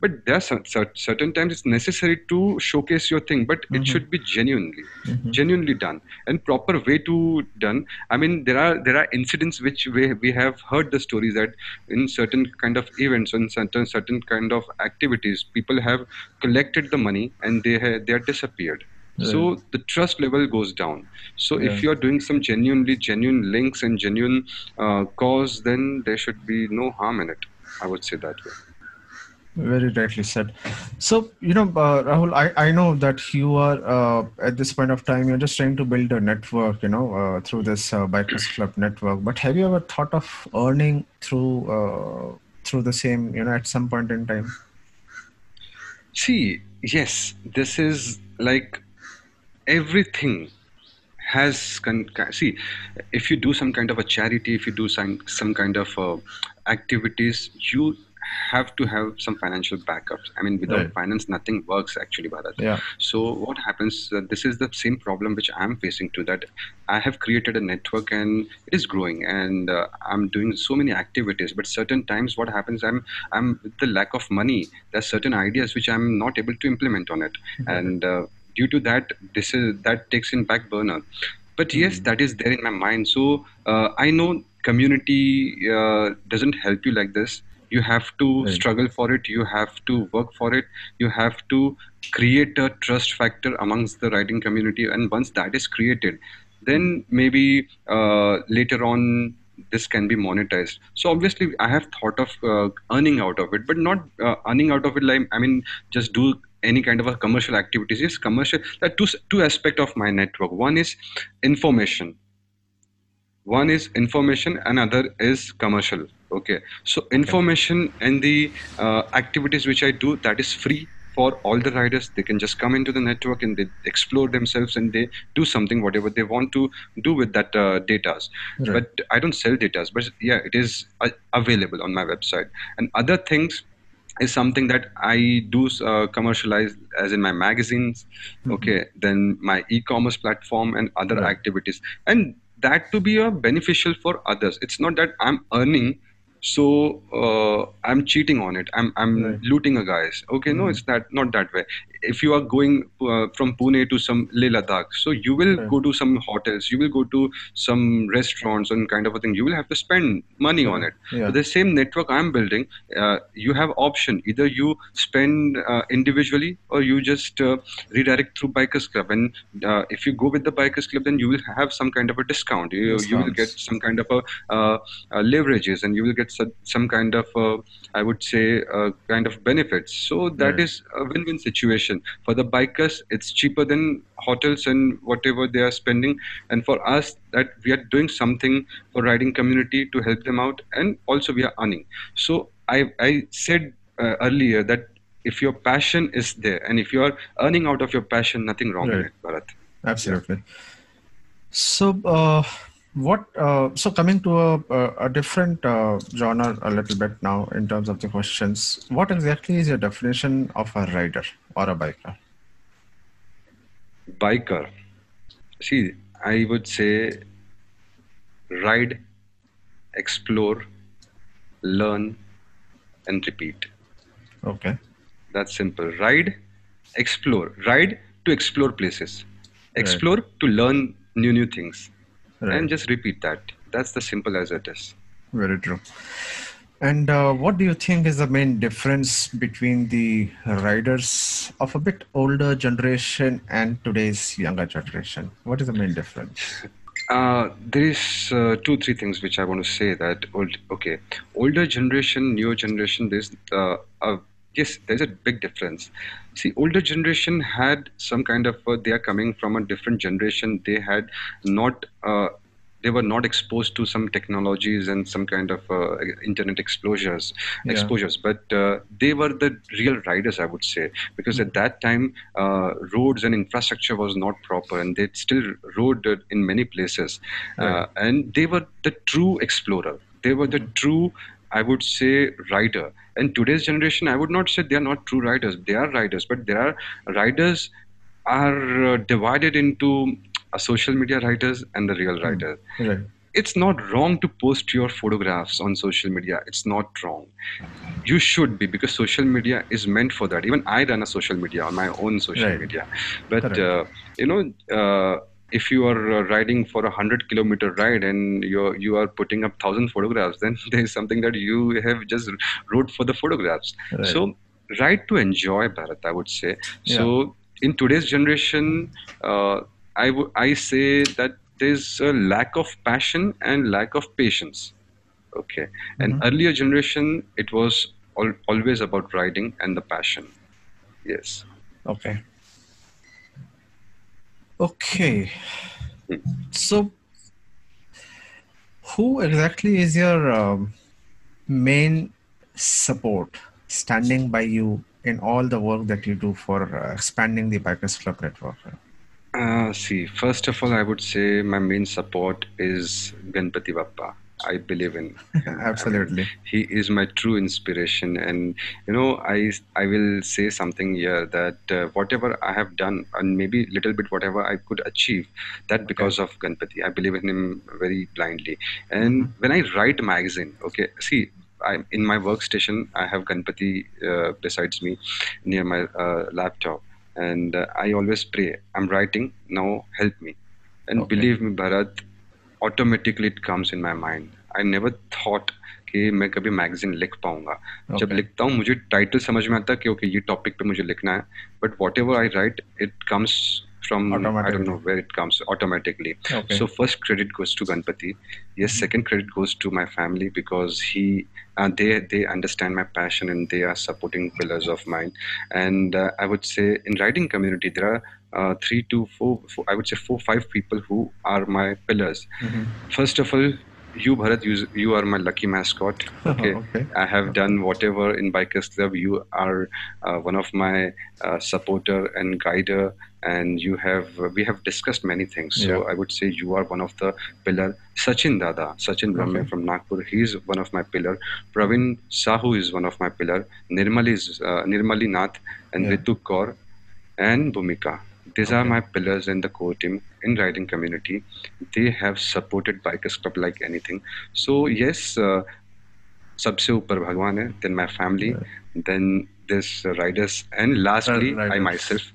but there are cer- cer- certain times it's necessary to showcase your thing but it mm-hmm. should be genuinely mm-hmm. genuinely done and proper way to done. I mean there are there are incidents which we, we have heard the stories that in certain kind of events and certain certain kind of activities people have collected the money and they ha- they are disappeared so the trust level goes down so Yeah. if you are doing some genuinely genuine links and genuine uh, cause then there should be no harm in it i would say that way Very rightly said. So, you know, uh, Rahul, I, I know that you are uh, at this point of time, you're just trying to build a network, you know, uh, through this uh, Bikers Club network. But have you ever thought of earning through uh, through the same, you know, at some point in time? See, yes, this is like everything has con- see if you do some kind of a charity if you do some some kind of uh, activities you have to have some financial backups i mean without Right. finance nothing works actually bharat Yeah. so what happens uh, this is the same problem which i'm facing to that i have created a network and it is growing and uh, i'm doing so many activities but certain times what happens i'm i'm with the lack of money there's certain ideas which i'm not able to implement on it and uh, due to that this is that takes in back burner. But yes that is there in my mind. So uh, i know community uh, doesn't help you like this. You have to Right. struggle for it. You have to work for it. You have to create a trust factor amongst the writing community. And once that is created then maybe uh, later on this can be monetized. So obviously i have thought of uh, earning out of it but not uh, earning out of it like i mean just do any kind of a commercial activities is commercial there are two two aspect of my network. One is information. One is information another is commercial okay? So information and the uh, activities which i do that is free for all the riders. They can just come into the network and they explore themselves and they do something whatever they want to do with that uh, data. Right. but i don't sell data but yeah it is uh, available on my website. And other things is something that I do uh, commercialize as in my magazines, okay, then my e-commerce platform and other Right. activities. And that to be a beneficial for others it's not that i'm earning so uh, i'm cheating on it. I'm i'm Right. looting a guys. Okay no Mhm. it's that not that way. If you are going uh, from pune to some leh ladakh so you will Right. go to some hotels you will go to some restaurants and kind of a thing. You will have to spend money on it. Yeah. the same network i'm building uh, you have option. Either you spend uh, individually or you just uh, redirect through bikers club. And uh, if you go with the bikers club then you will have some kind of a discount. You, you will get some kind of a uh, uh, leverages and you will get some, some kind of uh, i would say uh, kind of benefits so that Right. is a win-win situation for the bikers it's cheaper than hotels and whatever they are spending and for us that we are doing something for riding community to help them out and also we are earning so i i said uh, earlier that if your passion is there and if you are earning out of your passion nothing wrong Right. it bharat Absolutely. So, uh, what? Uh, so, coming to a, a, different uh, genre a little bit now in terms of the questions. What exactly is your definition of a rider or a biker? biker see i would say ride explore learn and repeat Okay. that's simple ride explore ride to explore places explore to learn new new things Right. and just repeat that that's the simple as it is Very true. And uh, what do you think is the main difference between the riders of a bit older generation and today's younger generation? What is the main difference? (laughs) Uh, there is uh, two, three things which I want to say that old, okay, older generation, newer generation. There's uh, a yes, there's a big difference. See, older generation had some kind of uh, they are coming from a different generation. They had not. Uh, they were not exposed to some technologies and some kind of uh, internet exposures Yeah. exposures but uh, they were the real riders i would say because at that time uh, roads and infrastructure was not proper and they still rode uh, in many places uh, Right. and they were the true explorer they were the true i would say rider and today's generation i would not say they are not true writers they are writers but there are riders are uh, divided into a social media writers and the real riders. Right. it's not wrong to post your photographs on social media. It's not wrong. You should be because social media is meant for that. Even i run a social media on my own social Right. media. But uh, you know uh, if you are uh, riding for a 100 kilometer ride and you you are putting up 1000 photographs then (laughs) there is something that you have just wrote for the photographs Right. so ride to enjoy bharat i would say so in today's generation uh, I would I say that there's a lack of passion and lack of patience. Okay, and Mhm. earlier generation it was al- always about riding and the passion. Yes. Okay. Okay. So, who exactly is your um, main support standing by you in all the work that you do for uh, expanding the Bikers Club network? Uh, see, first of all, I would say my main support is Ganpati Bappa. I believe in (laughs) him. I mean, Absolutely. he is my true inspiration and you know i i will say something here that uh, whatever i have done and maybe little bit whatever i could achieve that because of ganpati i believe in him very blindly and Mhm. when i write magazine okay see I, in my workstation i have ganpati uh, besides me near my uh, laptop and uh, i always pray i'm writing now help me and Okay. believe me bharat automatically it comes in my mind I never thought कि मैं कभी magazine लिख पाऊँगा। okay. जब लिखता हूँ मुझे title समझ में आता है कि ओके okay, ये टॉपिक पे मुझे लिखना है। But whatever I write it comes from I don't know where it comes automatically so first credit goes to Ganpati ये second credit goes to my family because he they they understand my passion and they are supporting pillars of mind and I would say in writing community there are uh, three to four, four i would say four five people who are my pillars Mhm. first of all you bharat you, you are my lucky mascot (laughs) okay Okay. I have done whatever in Bikers Club. You are uh, one of my uh, supporter and guider, and you have we have discussed many things. So I would say you are one of the pillar. Sachin Dada, Sachin Brahme Okay. from Nagpur, he is one of my pillar. Pravin Sahu is one of my pillar. Nirmali is uh, Nirmali Nath and Yeah. Ritu Kaur and Bhumika. These are Okay. my pillars in the core team. in riding community, they have supported Bikers Club like anything. So yes, uh, सबसे ऊपर भगवान है then my family then this uh, riders and lastly Riders. I myself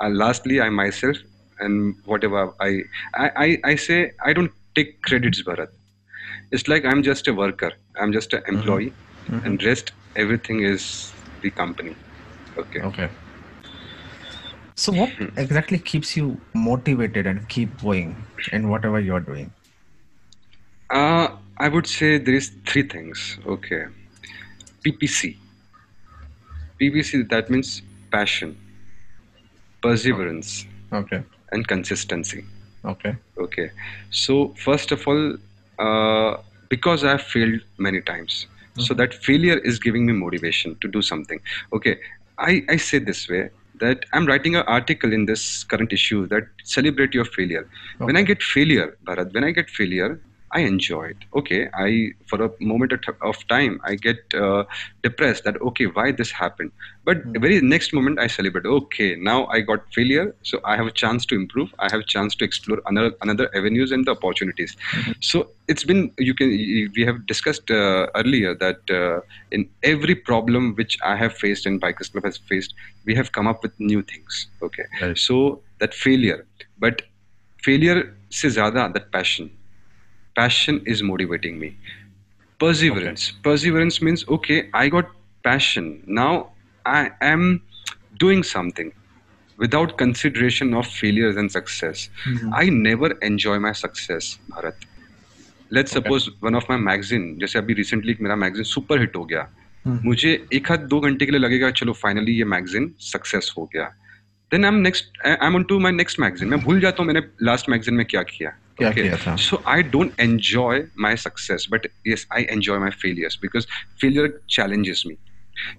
uh, lastly I myself and whatever I, I I I say I don't take credits Bharat it's like I'm just a worker I'm just an employee and rest everything is the company okay Okay. So, what exactly keeps you motivated and keep going in whatever you're doing? Uh, I would say there is three things. Okay, PPC. PPC that means passion, perseverance, Okay. and consistency. Okay. Okay, so first of all, uh, because I have failed many times, so that failure is giving me motivation to do something. Okay, I, I say this way that I'm writing an article in this current issue that celebrate your failure. When I get failure, Bharat, when I get failure, I enjoy it. Okay, I for a moment of of time I get uh, depressed that okay why this happened, but the very next moment I celebrate. Okay, now I got failure, so I have a chance to improve. I have a chance to explore another another avenues and the opportunities. So it's been you can we have discussed uh, earlier that uh, in every problem which I have faced and Bikers Club has faced, we have come up with new things. Okay, Right. so that failure, but failure से ज़्यादा that passion passion is motivating me perseverance okay. perseverance means okay i got passion now i am doing something without consideration of failures and success mm-hmm. i never enjoy my success bharat let's suppose one of my magazine जैसे अभी recently मेरा magazine super hit हो गया मुझे एक हाथ दो घंटे के लिए लगेगा चलो फाइनली ये मैगजीन सक्सेस हो गया then I am next I am to my next magazine मैं भूल जाता हूँ मैंने लास्ट मैगजीन में क्या किया क्या किया था? so i don't enjoy my success but yes i enjoy my failures because failure challenges me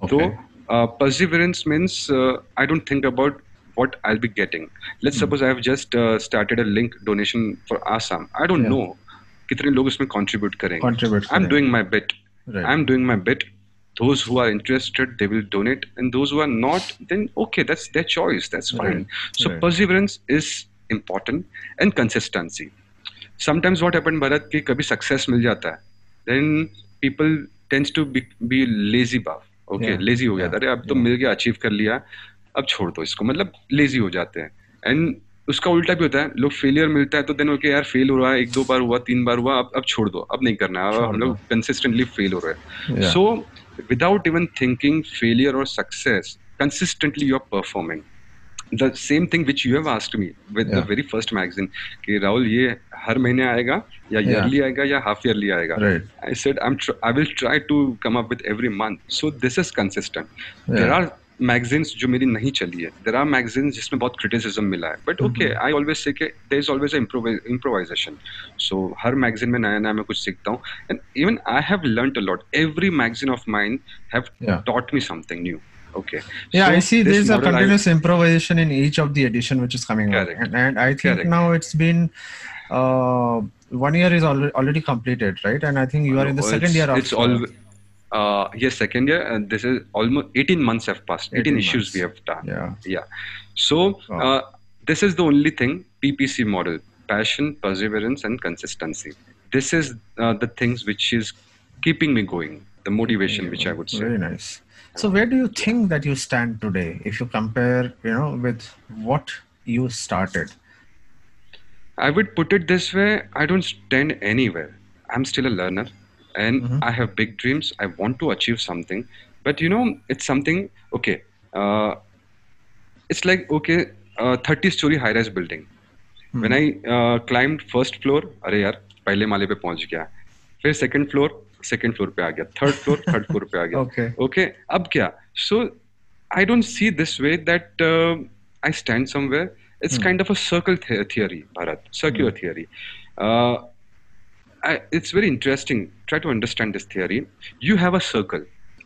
so Okay. uh, perseverance means uh, i don't think about what i'll be getting let's Hmm. suppose i have just uh, started a link donation for assam i don't Yeah. know कितने लोग इसमें contribute करेंगे Contribute i'm करेंगे। doing my bit Right. i'm doing my bit those who are interested they will donate and those who are not then okay that's their choice that's fine Right. so Right. perseverance is important and consistency Sometimes what happen Bharat कि कभी success मिल जाता है. Then people tends to be lazy बाव okay lazy हो गया था. अरे अब तो मिल गया अचीव कर लिया. अब छोड़ दो इसको. मतलब लेजी हो जाते हैं. एंड उसका उल्टा भी होता है. लोग फेलियर मिलता है तो देन ओके यार फेल हो रहा है. एक दो बार हुआ तीन बार हुआ अब अब छोड़ दो. अब नहीं करना है. हम लोग कंसिस्टेंटली फेल हो रहे हैं. So without even thinking failure और success consistently you are performing the same thing which you have asked me with the very first magazine कि राहुल ये हर महीने आएगा या ईयरली yeah. आएगा या हाफ़ ईयरली आएगा? I said I I will try to come up with every month so this is consistent there are magazines जो मेरी नहीं चली है. देर आर मैगजीन्स जिसमें बहुत क्रिटिसिज्म मिला है. But okay I always say के there is always improvisation so her magazine में नया नया मैं कुछ सीखता हूँ. And even I have learn a lot every magazine of mind have taught me something new okay Yeah, So I see there's a I- continuous improvisation in each of the edition which is coming out. And, and I think Correct. now it's been uh, one year is already, already completed, right? And I think you are in the Oh, second year of it's all uh, yes second year and this is almost 18 months have passed 18, 18 issues months. we have done Yeah. yeah so Wow. uh, this is the only thing ppc model passion perseverance and consistency this is uh, the things which is keeping me going the motivation which i would say Very nice. So where do you think that you stand today if you compare, you know, with what you started? I would put it this way I don't stand anywhere. I'm still a learner and I have big dreams. I want to achieve something. But you know, it's something, okay, uh, it's like, okay, uh, 30 story high rise building. When I uh, climbed first floor, अरे यार पहले माले पे पहुंच गया फिर second floor second floor पे आ गया थर्ड फ्लोर थर्ड फ्लोर पे आ गया Okay. (laughs) okay अब क्या so I don't see this way that uh, I stand somewhere it's kind of a circle the- theory Bharat circular theory uh, I, it's very interesting try to understand this theory you have a circle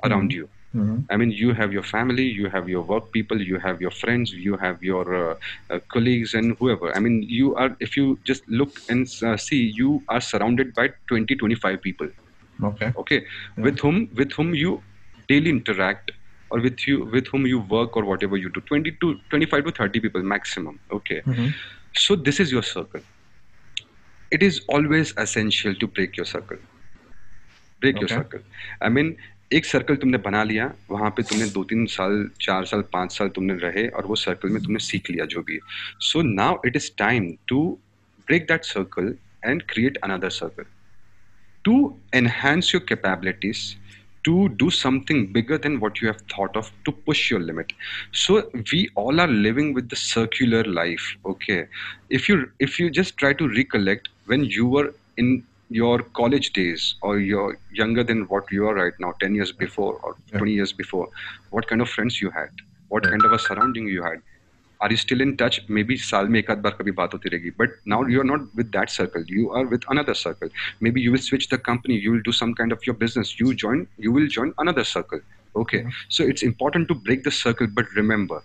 around you Mhm. I mean, you have your family, you have your work people, you have your friends, you have your uh, uh, colleagues, and whoever. I mean, you are, if you just look and uh, see, you are surrounded by 20, 25 people, Okay. okay, yeah. with whom with whom you daily interact or with you with whom you work or whatever you do 20 to 25 to 30 people maximum okay Mhm. So this is your circle. It is always essential to break your circle. Break okay. your circle. I mean, एक circle तुमने बना लिया वहाँ पे तुमने दो तीन साल चार साल पाँच साल तुमने रहे और वो सर्कल में तुमने सीख लिया जो भी so now it is time to break that circle and create another circle to enhance your capabilities to do something bigger than what you have thought of to push your limit. So we all are living with the circular life okay? If you if you just try to recollect when you were in your college days or you're younger than what you are right now 10 years before or 20 years before what kind of friends you had? What kind of a surrounding you had are you still in touch maybe साल में एक आध बार कभी बात होती रहेगी but now you are not with that circle you are with another circle maybe you will switch the company you will do some kind of your business you join you will join another circle okay so it's important to break the circle but remember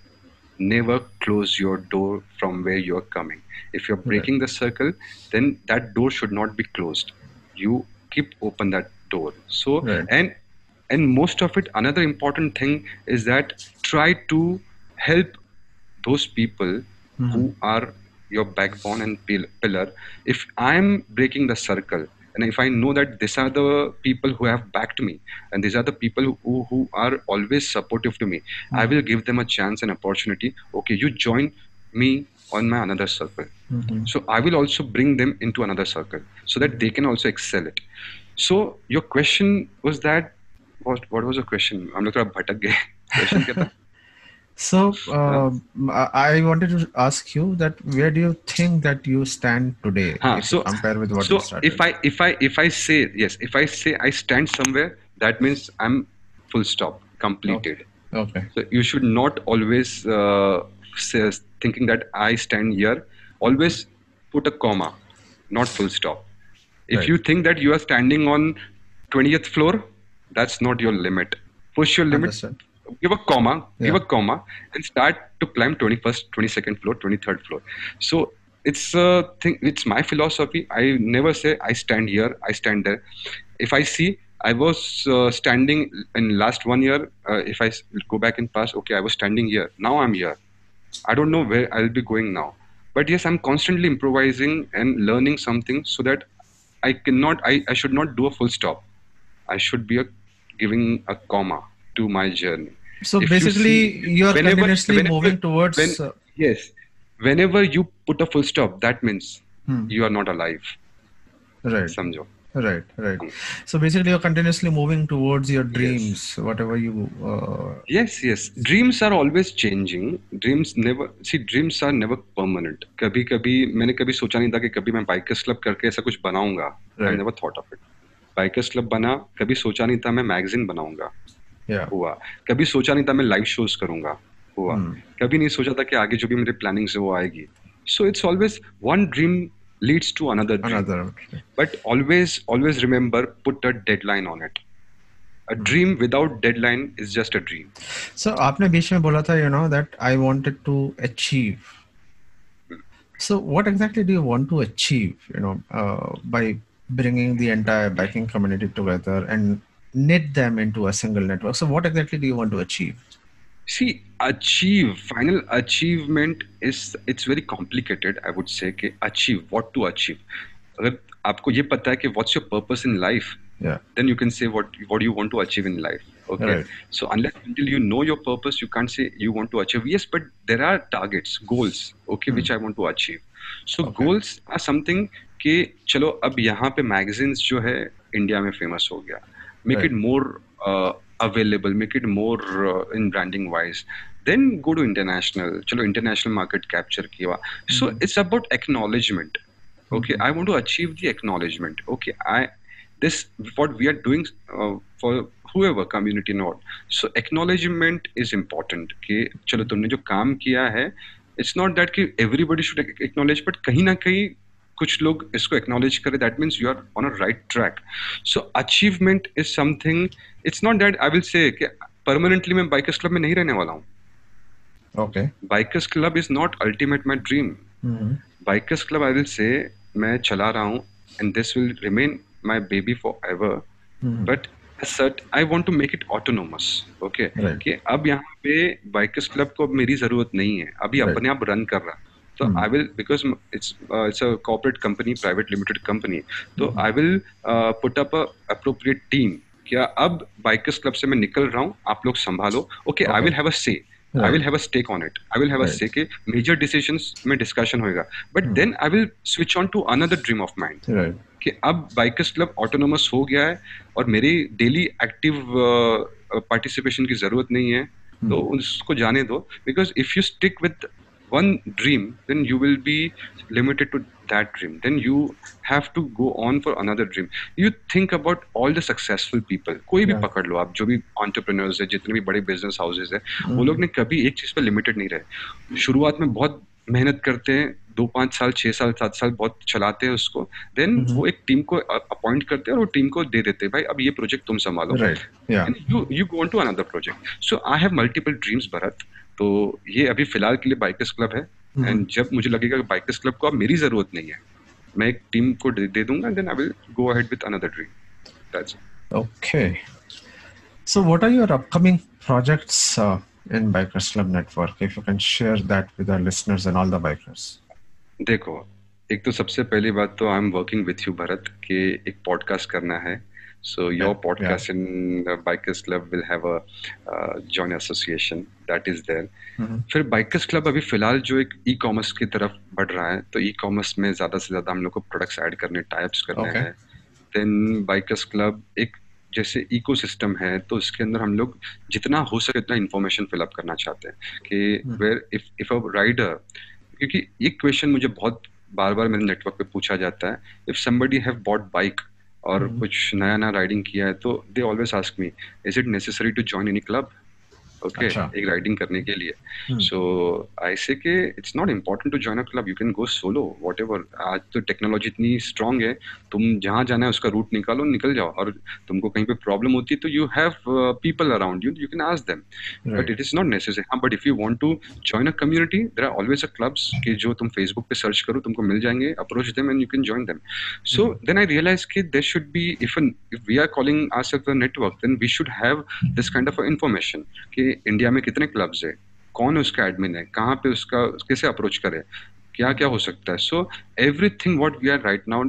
never close your door from where you're coming if you're breaking the circle then that door should not be closed you keep open that door so Right. and and most of it another important thing is that try to help those people mm-hmm. who are your backbone and pillar if i'm breaking the circle and if i know that these are the people who have backed me and these are the people who, who are always supportive to me mm-hmm. i will give them a chance and opportunity okay you join me on my another circle mm-hmm. so i will also bring them into another circle so that they can also excel it so your question was that what what was the question i'm not sure bhatak (laughs) question so um, I wanted to ask you that where do you think that you stand today Huh, so compare with what so you started? if I if I if I say yes, if I say I stand somewhere, that means I'm full stop, completed. okay. So you should not always uh, say, thinking that I stand here. Always put a comma, not full stop. If Right. you think that you are standing on 20th floor, that's not your limit. Push your limit. Understood. Give a comma, give a comma, and start to climb 21st, 22nd floor, 23rd floor. So it's a thing. It's my philosophy. I never say I stand here, I stand there. If I see I was uh, standing in last one year. Uh, if I go back in past, okay, I was standing here. Now I'm here. I don't know where I'll be going now. But yes, I'm constantly improvising and learning something so that I cannot, I, I should not do a full stop. I should be a, giving a comma to my journey. So If basically, you are continuously whenever- moving towards. when- uh, Yes. Whenever you put a full stop, that means Hmm. you are not alive. right, Samjho. right, right. So basically, you're continuously moving towards your dreams, yes. whatever you. Uh, Yes, yes. Dreams are always changing. Dreams never see. Dreams are never permanent. कभी कभी मैंने कभी सोचा नहीं था कि कभी मैं बाइकर्स क्लब करके ऐसा कुछ बनाऊँगा. I never thought of it. Bikers club बना कभी सोचा नहीं था मैं मैगजीन बनाऊँगा yeah. हुआ कभी सोचा नहीं था मैं लाइव शोज़ करूँगा हुआ Hmm. कभी नहीं सोचा था कि आगे जो भी मेरे प्लानिंग है वो आएगी so it's always one dream leads to another dream but always always remember put a deadline on it a dream without deadline is just a dream So आपने बीच में बोला था, you know, that I wanted to achieve. So what exactly do you want to achieve, you know, uh, by bringing the entire biking community together and knit them into a single network? So what exactly do you want to achieve? see achieve final achievement is it's very complicated i would say कि achieve what to achieve अगर आपको ये पता है कि what's your purpose in life Yeah. then you can say what what do you want to achieve in life okay Right. so unless until you know your purpose you can't say you want to achieve yes but there are targets goals okay which i want to achieve so Okay. goals are something कि चलो अब यहाँ पे magazines जो है India में famous हो गया Make Right. It more available make it more in branding wise then go to international चलो इंटरनेशनल मार्केट कैप्चर किया so it's about acknowledgement okay mm-hmm. i want to achieve the acknowledgement okay i this what we are doing uh, for whoever community not so acknowledgement is important कि चलो तुमने जो काम किया है it's not that कि everybody should acknowledge but कहीं ना कहीं कुछ लोग इसको एक्नोलेज करें that means you are on a right track so achievement is something it's not that I will say permanently मैं बाइकर्स क्लब में नहीं रहने वाला हूँ। Bikers club is not ultimate my dream bikers club I will say मैं चला रहा हूँ and this will remain my baby forever but shirt I want to make it autonomous okay अब यहाँ पे बाइकर्स क्लब को मेरी ज़रूरत नहीं है। अभी right. अपने आप रन कर रहा है। तो Hmm. I will because it's it's a corporate company private limited company तो Hmm. I will put up a appropriate team क्या अब बाइकर्स क्लब से मैं निकल रहा हूँ आप लोग संभालो okay I Okay. Will have a say I. Will have a stake on it I will have a. Say के मेजर डिसीजंस में डिस्कशन होएगा but Hmm. Then I will switch on to another dream of mind कि अब bikers club autonomous हो गया है और मेरी डेली एक्टिव पार्टिसिपेशन की ज़रूरत नहीं है तो उसको जाने दो because if you stick with one dream then you will be limited to that dream then you have to go on for another dream you think about all the successful people कोई भी. पकड़ लो आप जो भी entrepreneurs है जितने भी बड़े business houses है वो लोग ने कभी एक चीज़ पर लिमिटेड नहीं रहे शुरुआत में बहुत मेहनत करते हैं दो पाँच साल छह साल सात साल बहुत चलाते हैं उसको देन Mhm. वो एक टीम को अपॉइंट करते हैं और वो टीम को दे देते हैं भाई अब ये प्रोजेक्ट तुम संभालो राइट या and you you go on to another project so i तो ये अभी फ़िलहाल के लिए बाइकर्स क्लब है। एंड जब मुझे लगेगा कि बाइकर्स क्लब को अब मेरी ज़रूरत नहीं है मैं एक टीम को दे, दे दूँगा then I will go ahead with another dream that's okay so what are your upcoming projects in bikers club network if you can share that with our listeners and all the bikers देखो एक तो सबसे पहली बात तो I am working with you Bharat के एक podcast करना है। So your Yeah, podcast in bikers club will have a join association that is there Mhm. फिर बाइकर्स क्लब अभी फ़िलहाल जो एक ई कॉमर्स की तरफ़ बढ़ रहा है तो ई कॉमर्स में ज़्यादा से ज़्यादा हम लोग को प्रोडक्ट्स ऐड करने टाइप्स करने Okay. हैं देन बाइकर्स क्लब एक जैसे इकोसिस्टम है तो इसके अंदर हम लोग जितना हो सके उतना इंफॉर्मेशन फिलअप करना चाहते हैं कि. Where if if a rider क्योंकि एक क्वेश्चन मुझे बहुत बार बार मेरे नेटवर्क पे पूछा जाता है इफ़ somebody हैव बॉट बाइक और Hmm. कुछ नया नया राइडिंग किया है तो they always ask me is it necessary to join any club okay अच्छा। एक राइडिंग करने के लिए. सो आई से कि it's not important to join a club you can go solo whatever आज तो टेक्नोलॉजी इतनी स्ट्रांग है तुम जहाँ जाना है उसका रूट निकालो निकल जाओ। और तुमको कहीं पे प्रॉब्लम होती है तो you have people around you you can ask them but it is not necessary हाँ but if you want to join a community there are always a clubs कि जो तुम फेसबुक पे सर्च करो तुमको मिल जाएँगे approach them and you can join them so then I realize कि there should be if if we are calling ourselves a network then we should have this kind of information कि India में कितने clubs है? कौन उसका admin है? कहाँ पे उसका, कैसे अप्रोच करे? क्या क्या हो सकता है? So everything what we are right now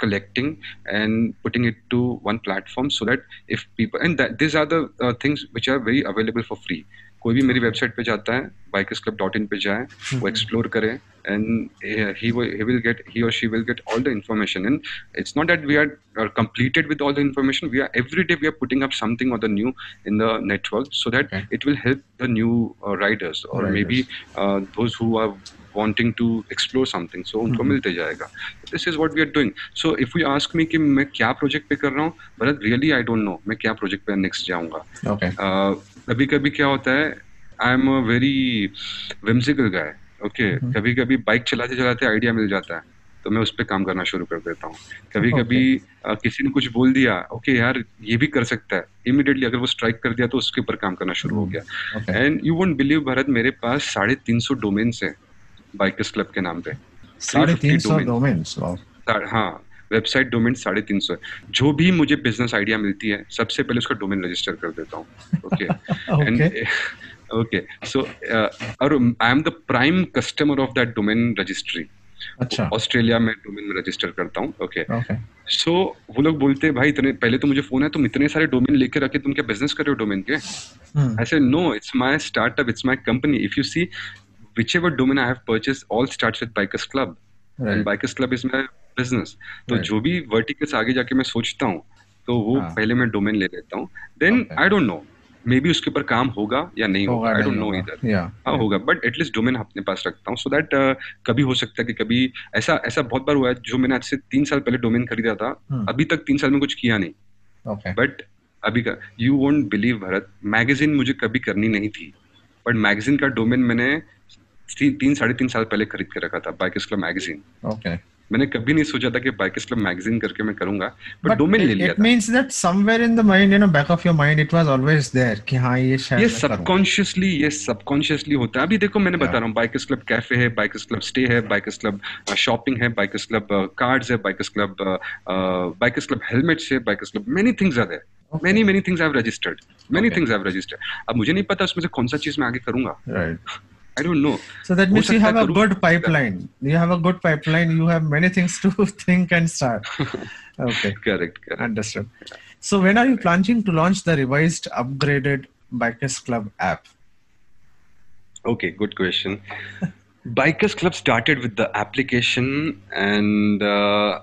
collecting and putting it to one platform so that if people and this are things which are very available for free कोई भी मेरी वेबसाइट पे जाता है बाइकर्स क्लब डॉट इन पे जाए वो explore करें and he he will get he और she will get all the information and it's not that we are completed with all the information we are every day we are putting up something of the new in the network so that it will help the new riders और maybe those who are wanting to explore something so उनको मिलते जाएगा. दिस इज़ वॉट we are doing so if you ask me ki मैं क्या project पे कर रहा हूँ but really I don't no मैं क्या प्रोजेक्ट पे नेक्स्ट jaunga कभी कभी क्या होता है I am a very whimsical guy okay. कभी कभी बाइक चलाते चलाते आइडिया मिल जाता है तो मैं उस पर काम करना शुरू कर देता हूँ। कभी Okay. कभी अ, किसी ने कुछ बोल दिया ओके okay, यार ये भी कर सकता है। इमिडिएटली अगर वो स्ट्राइक कर दिया तो उसके ऊपर काम करना शुरू हो गया। And you won't believe Bharat मेरे पास साढ़े तीन सौ डोमेन्स है बाइकर्स क्लब के नाम पे। साढ़े तीन सौ डोमेन्स हाँ वेबसाइट डोमेन साढ़े तीन सौ है। जो भी मुझे बिज़नेस आइडिया मिलती है सबसे पहले उसका डोमेन रजिस्टर कर देता हूँ। Okay Okay. (laughs) ओके सो (laughs) और I am the prime customer of that domain registry अच्छा. ऑस्ट्रेलिया में डोमेन में रजिस्टर करता हूँ। ओके सो वो लोग बोलते हैं भाई इतने पहले तो मुझे फ़ोन है तुम इतने सारे डोमेन लेके रखे तुम क्या बिज़नेस कर रहे हो डोमेन के? Said, no, it's my startup, it's my company. If you see, whichever domain I have purchased, all starts with Bikers Club. Right. And Bikers Club is my business. तो. जो भी वर्टिकल्स आगे जाके मैं सोचता हूँ तो वो हाँ. पहले मैं डोमेन ले लेता हूँ then I don't know maybe उसके ऊपर काम होगा या नहीं होगा आई डोंट नो इधर हाँ होगा बट एटलीस्ट डोमेन अपने पास रखता हूँ सो दैट कभी हो सकता है कि कभी ऐसा ऐसा बहुत बार हुआ है जो मैंने आज से तीन साल पहले डोमेन खरीदा था Hmm. अभी तक तीन साल में कुछ किया नहीं बट Okay. अभी का you won't believe Bharat magazine मुझे कभी करनी नहीं थी बट मैगजीन का डोमेन मैंने ती, तीन साढ़े तीन साल पहले खरीद के रखा था क्लब मैगजीन Okay. मैंने कभी नहीं सोचा था कि बाइकर्स क्लब मैगजीन करके मैं करूँगा बट डोमेन ले लिया था। means that somewhere in the mind, you know, back of your mind, it was always there कि हाँ ये शायद ये सबकॉन्शियसली ये सबकॉन्शियसली होता है। अभी देखो मैंने Yeah. बता रहा हूँ बाइकर्स क्लब कैफ़े है बाइकर्स क्लब स्टे है बाइकर्स क्लब शॉपिंग है बाइकर्स क्लब कार्ड्स है bikers club bikers club helmets है bikers club many things are there many many things I have registered many things I have registered अब मुझे नहीं पता उसमें से कौन सा चीज़ मैं आगे करूँगा। Right. I don't know. So that means you have a good pipeline. You have a good pipeline. You have many things to (laughs) think and start. (laughs) Okay. correct, correct. Understood. So when are you planning to launch the revised upgraded Bikers Club app? Okay, good question. (laughs) Bikers Club started with the application and uh,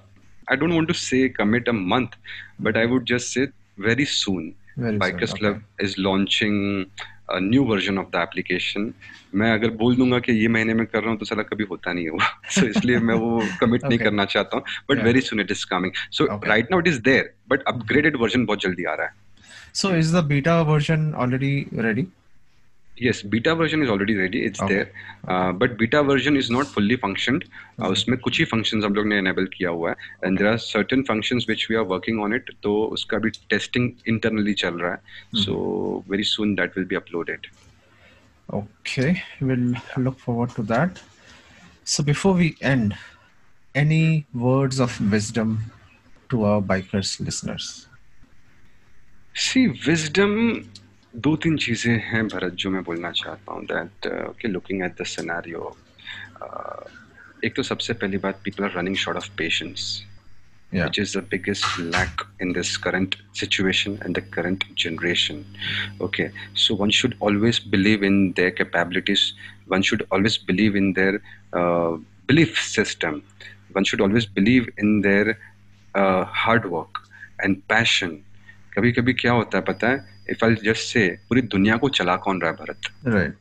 I don't want to say commit a month, but I would just say very soon. Very Bikers soon. Okay. Club is launching new version of the application मैं अगर बोल दूँगा कि ये महीने में कर रहा हूँ तो सला कभी होता नहीं हुआ सो (laughs) so, इसलिए मैं वो कमिट okay. नहीं करना चाहता हूँ but very soon it is coming so right now it is there but upgraded version बहुत जल्दी आ रहा है। So is the beta version already ready Yes, beta version is already ready. It's Okay. there, uh, but beta version is not fully functioned. Uh, उसमें कुछ ही functions हम लोग ने enable किया हुआ है, and there are certain functions which we are working on it. तो उसका भी testing internally चल रहा है. So very soon that will be uploaded. Okay, we'll look forward to that. So before we end, any words of wisdom to our bikers listeners? See, wisdom दो तीन चीज़ें हैं भरत जो मैं बोलना चाहता हूँ दैट के लुकिंग एट द एक तो सबसे पहली बात people are running short of patience which is the biggest lack in this current situation and the current generation okay so one should always believe in their capabilities one should always believe in their belief system one should always believe in their hard work and passion कभी कभी क्या होता है पता है? If I just say पूरी दुनिया को चला कौन रहा है Bharat Right.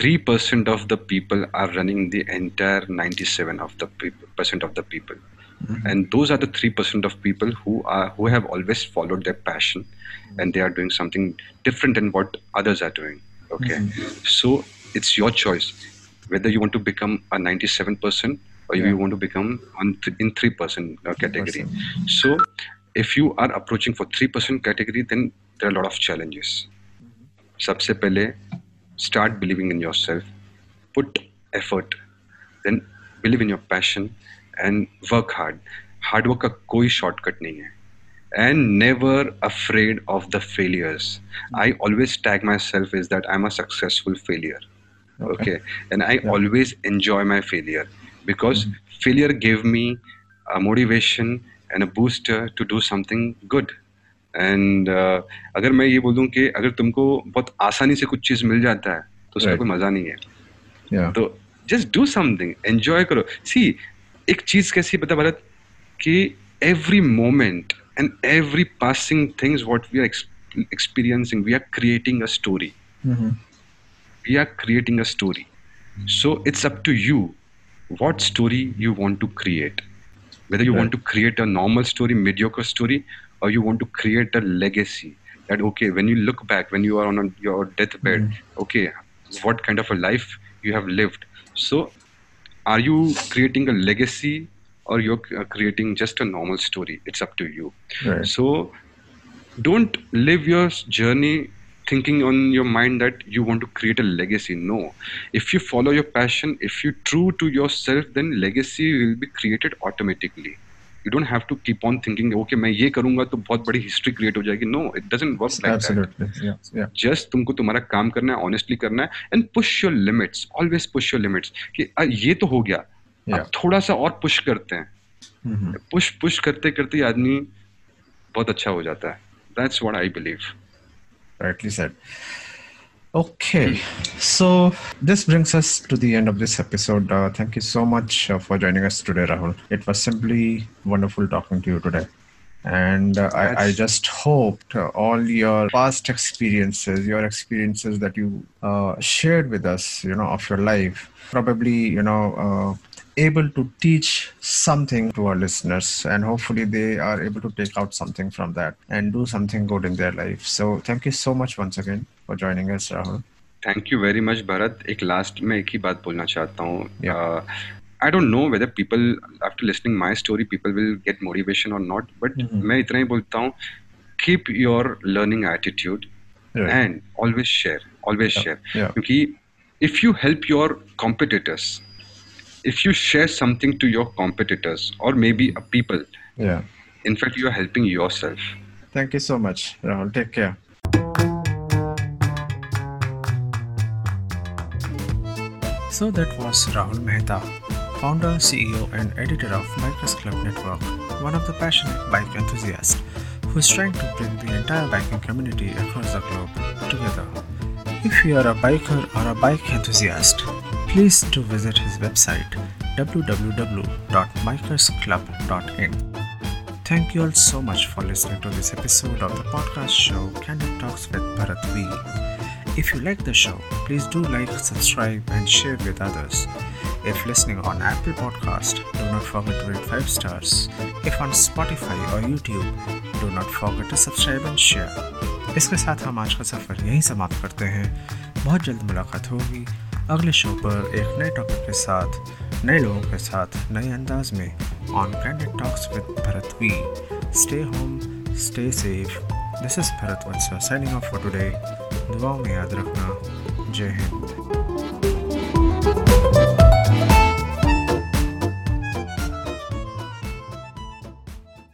3% of the people are running the entire 97 of the people, percent of the people and those are the 3% of people who are who have always followed their passion and they are doing something different than what others are doing okay so it's your choice whether you want to become a 97% or Yeah. you want to become on th- in 3% uh, category 3%. so if you are approaching for 3% category then there are a lot of challenges सबसे पहले start believing in yourself put effort then believe in your passion and work hard hard work का कोई shortcut नहीं है and never afraid of the failures i always tag myself is that i'm a successful failure okay, and i Yeah. always enjoy my failure because failure gave me a motivation and a booster to do something good. And अगर मैं ये बोलूँ कि अगर तुमको बहुत आसानी से कुछ चीज़ मिल जाता है तो उसका Right. कोई मज़ा नहीं है। Yeah. तो जस्ट डू समथिंग एंजॉय करो। सी एक चीज़ कैसी पता भारत कि every moment and every passing things what we are experiencing we are creating a story we are creating a story. So it's up to you what story you want to create. Whether you want to create a normal story mediocre story or you want to create a legacy that okay when you look back when you are on a, your deathbed okay what kind of a life you have lived. So are you creating a legacy or you're uh, creating just a normal story? It's up to you. Right. so don't live your journey thinking on your mind that you want to create a legacy no if you follow your passion if you true to yourself then legacy will be created automatically you don't have to keep on thinking okay मैं ये करूँगा तो बहुत बड़ी history create हो जाएगी no it doesn't work like that Absolutely. Yeah. Yeah. Just तुमको तुम्हारा काम करना है ऑनेस्टली करना है and push your limits always push your limits कि "आ, ये तो हो गया Yeah. अब थोड़ा सा और पुश करते हैं Mhm. पुश पुश करते करते ही आदमी बहुत अच्छा हो जाता है that's what I believe rightly said. Okay, so this brings us to the end of this episode. Uh, thank you so much uh, for joining us today, Rahul. It was simply wonderful talking to you today. And uh, I, I just hoped uh, all your past experiences, your experiences that you uh, shared with us, you know, of your life, probably, you know, uh, able to teach something to our listeners and hopefully they are able to take out something from that and do something good in their life so thank you so much once again for joining us rahul thank you very much Bharat एक last में एक ही बात बोलना चाहता हूँ Yeah. I don't know whether people after listening my story people will get motivation और not but Mhm. मैं इतना ही बोलता हूँ keep your learning attitude Right. And always share always Yeah. Share Yeah. क्योंकि if you help your competitors if you share something to your competitors or maybe a people yeah. in fact you are helping yourself. Thank you so much rahul. Take care. So that was Rahul Mehta, founder, CEO, and editor of Bikers Club Network, one of the passionate bike enthusiasts who is trying to bring the entire biking community across the globe together. If you are a biker or a bike enthusiast, please do visit his website www.bikersclub.in. Thank you all so much for listening to this episode of the podcast show Candid Talks with Bharat V. If you like the show, please do like, subscribe, and share with others. If listening on Apple Podcast, do not forget to rate 5 stars. If on Spotify or YouTube, do not forget to subscribe and share. इसके साथ हम आज का सफ़र यहीं समाप्त करते हैं बहुत जल्द मुलाकात होगी अगले शो पर एक नए टॉपिक के साथ, नए लोगों के साथ, नए अंदाज में on candid talks with Bharat we stay home stay safe this is Bharat Vatsa signing off for today दुआओं में याद रखना. जय हिंद.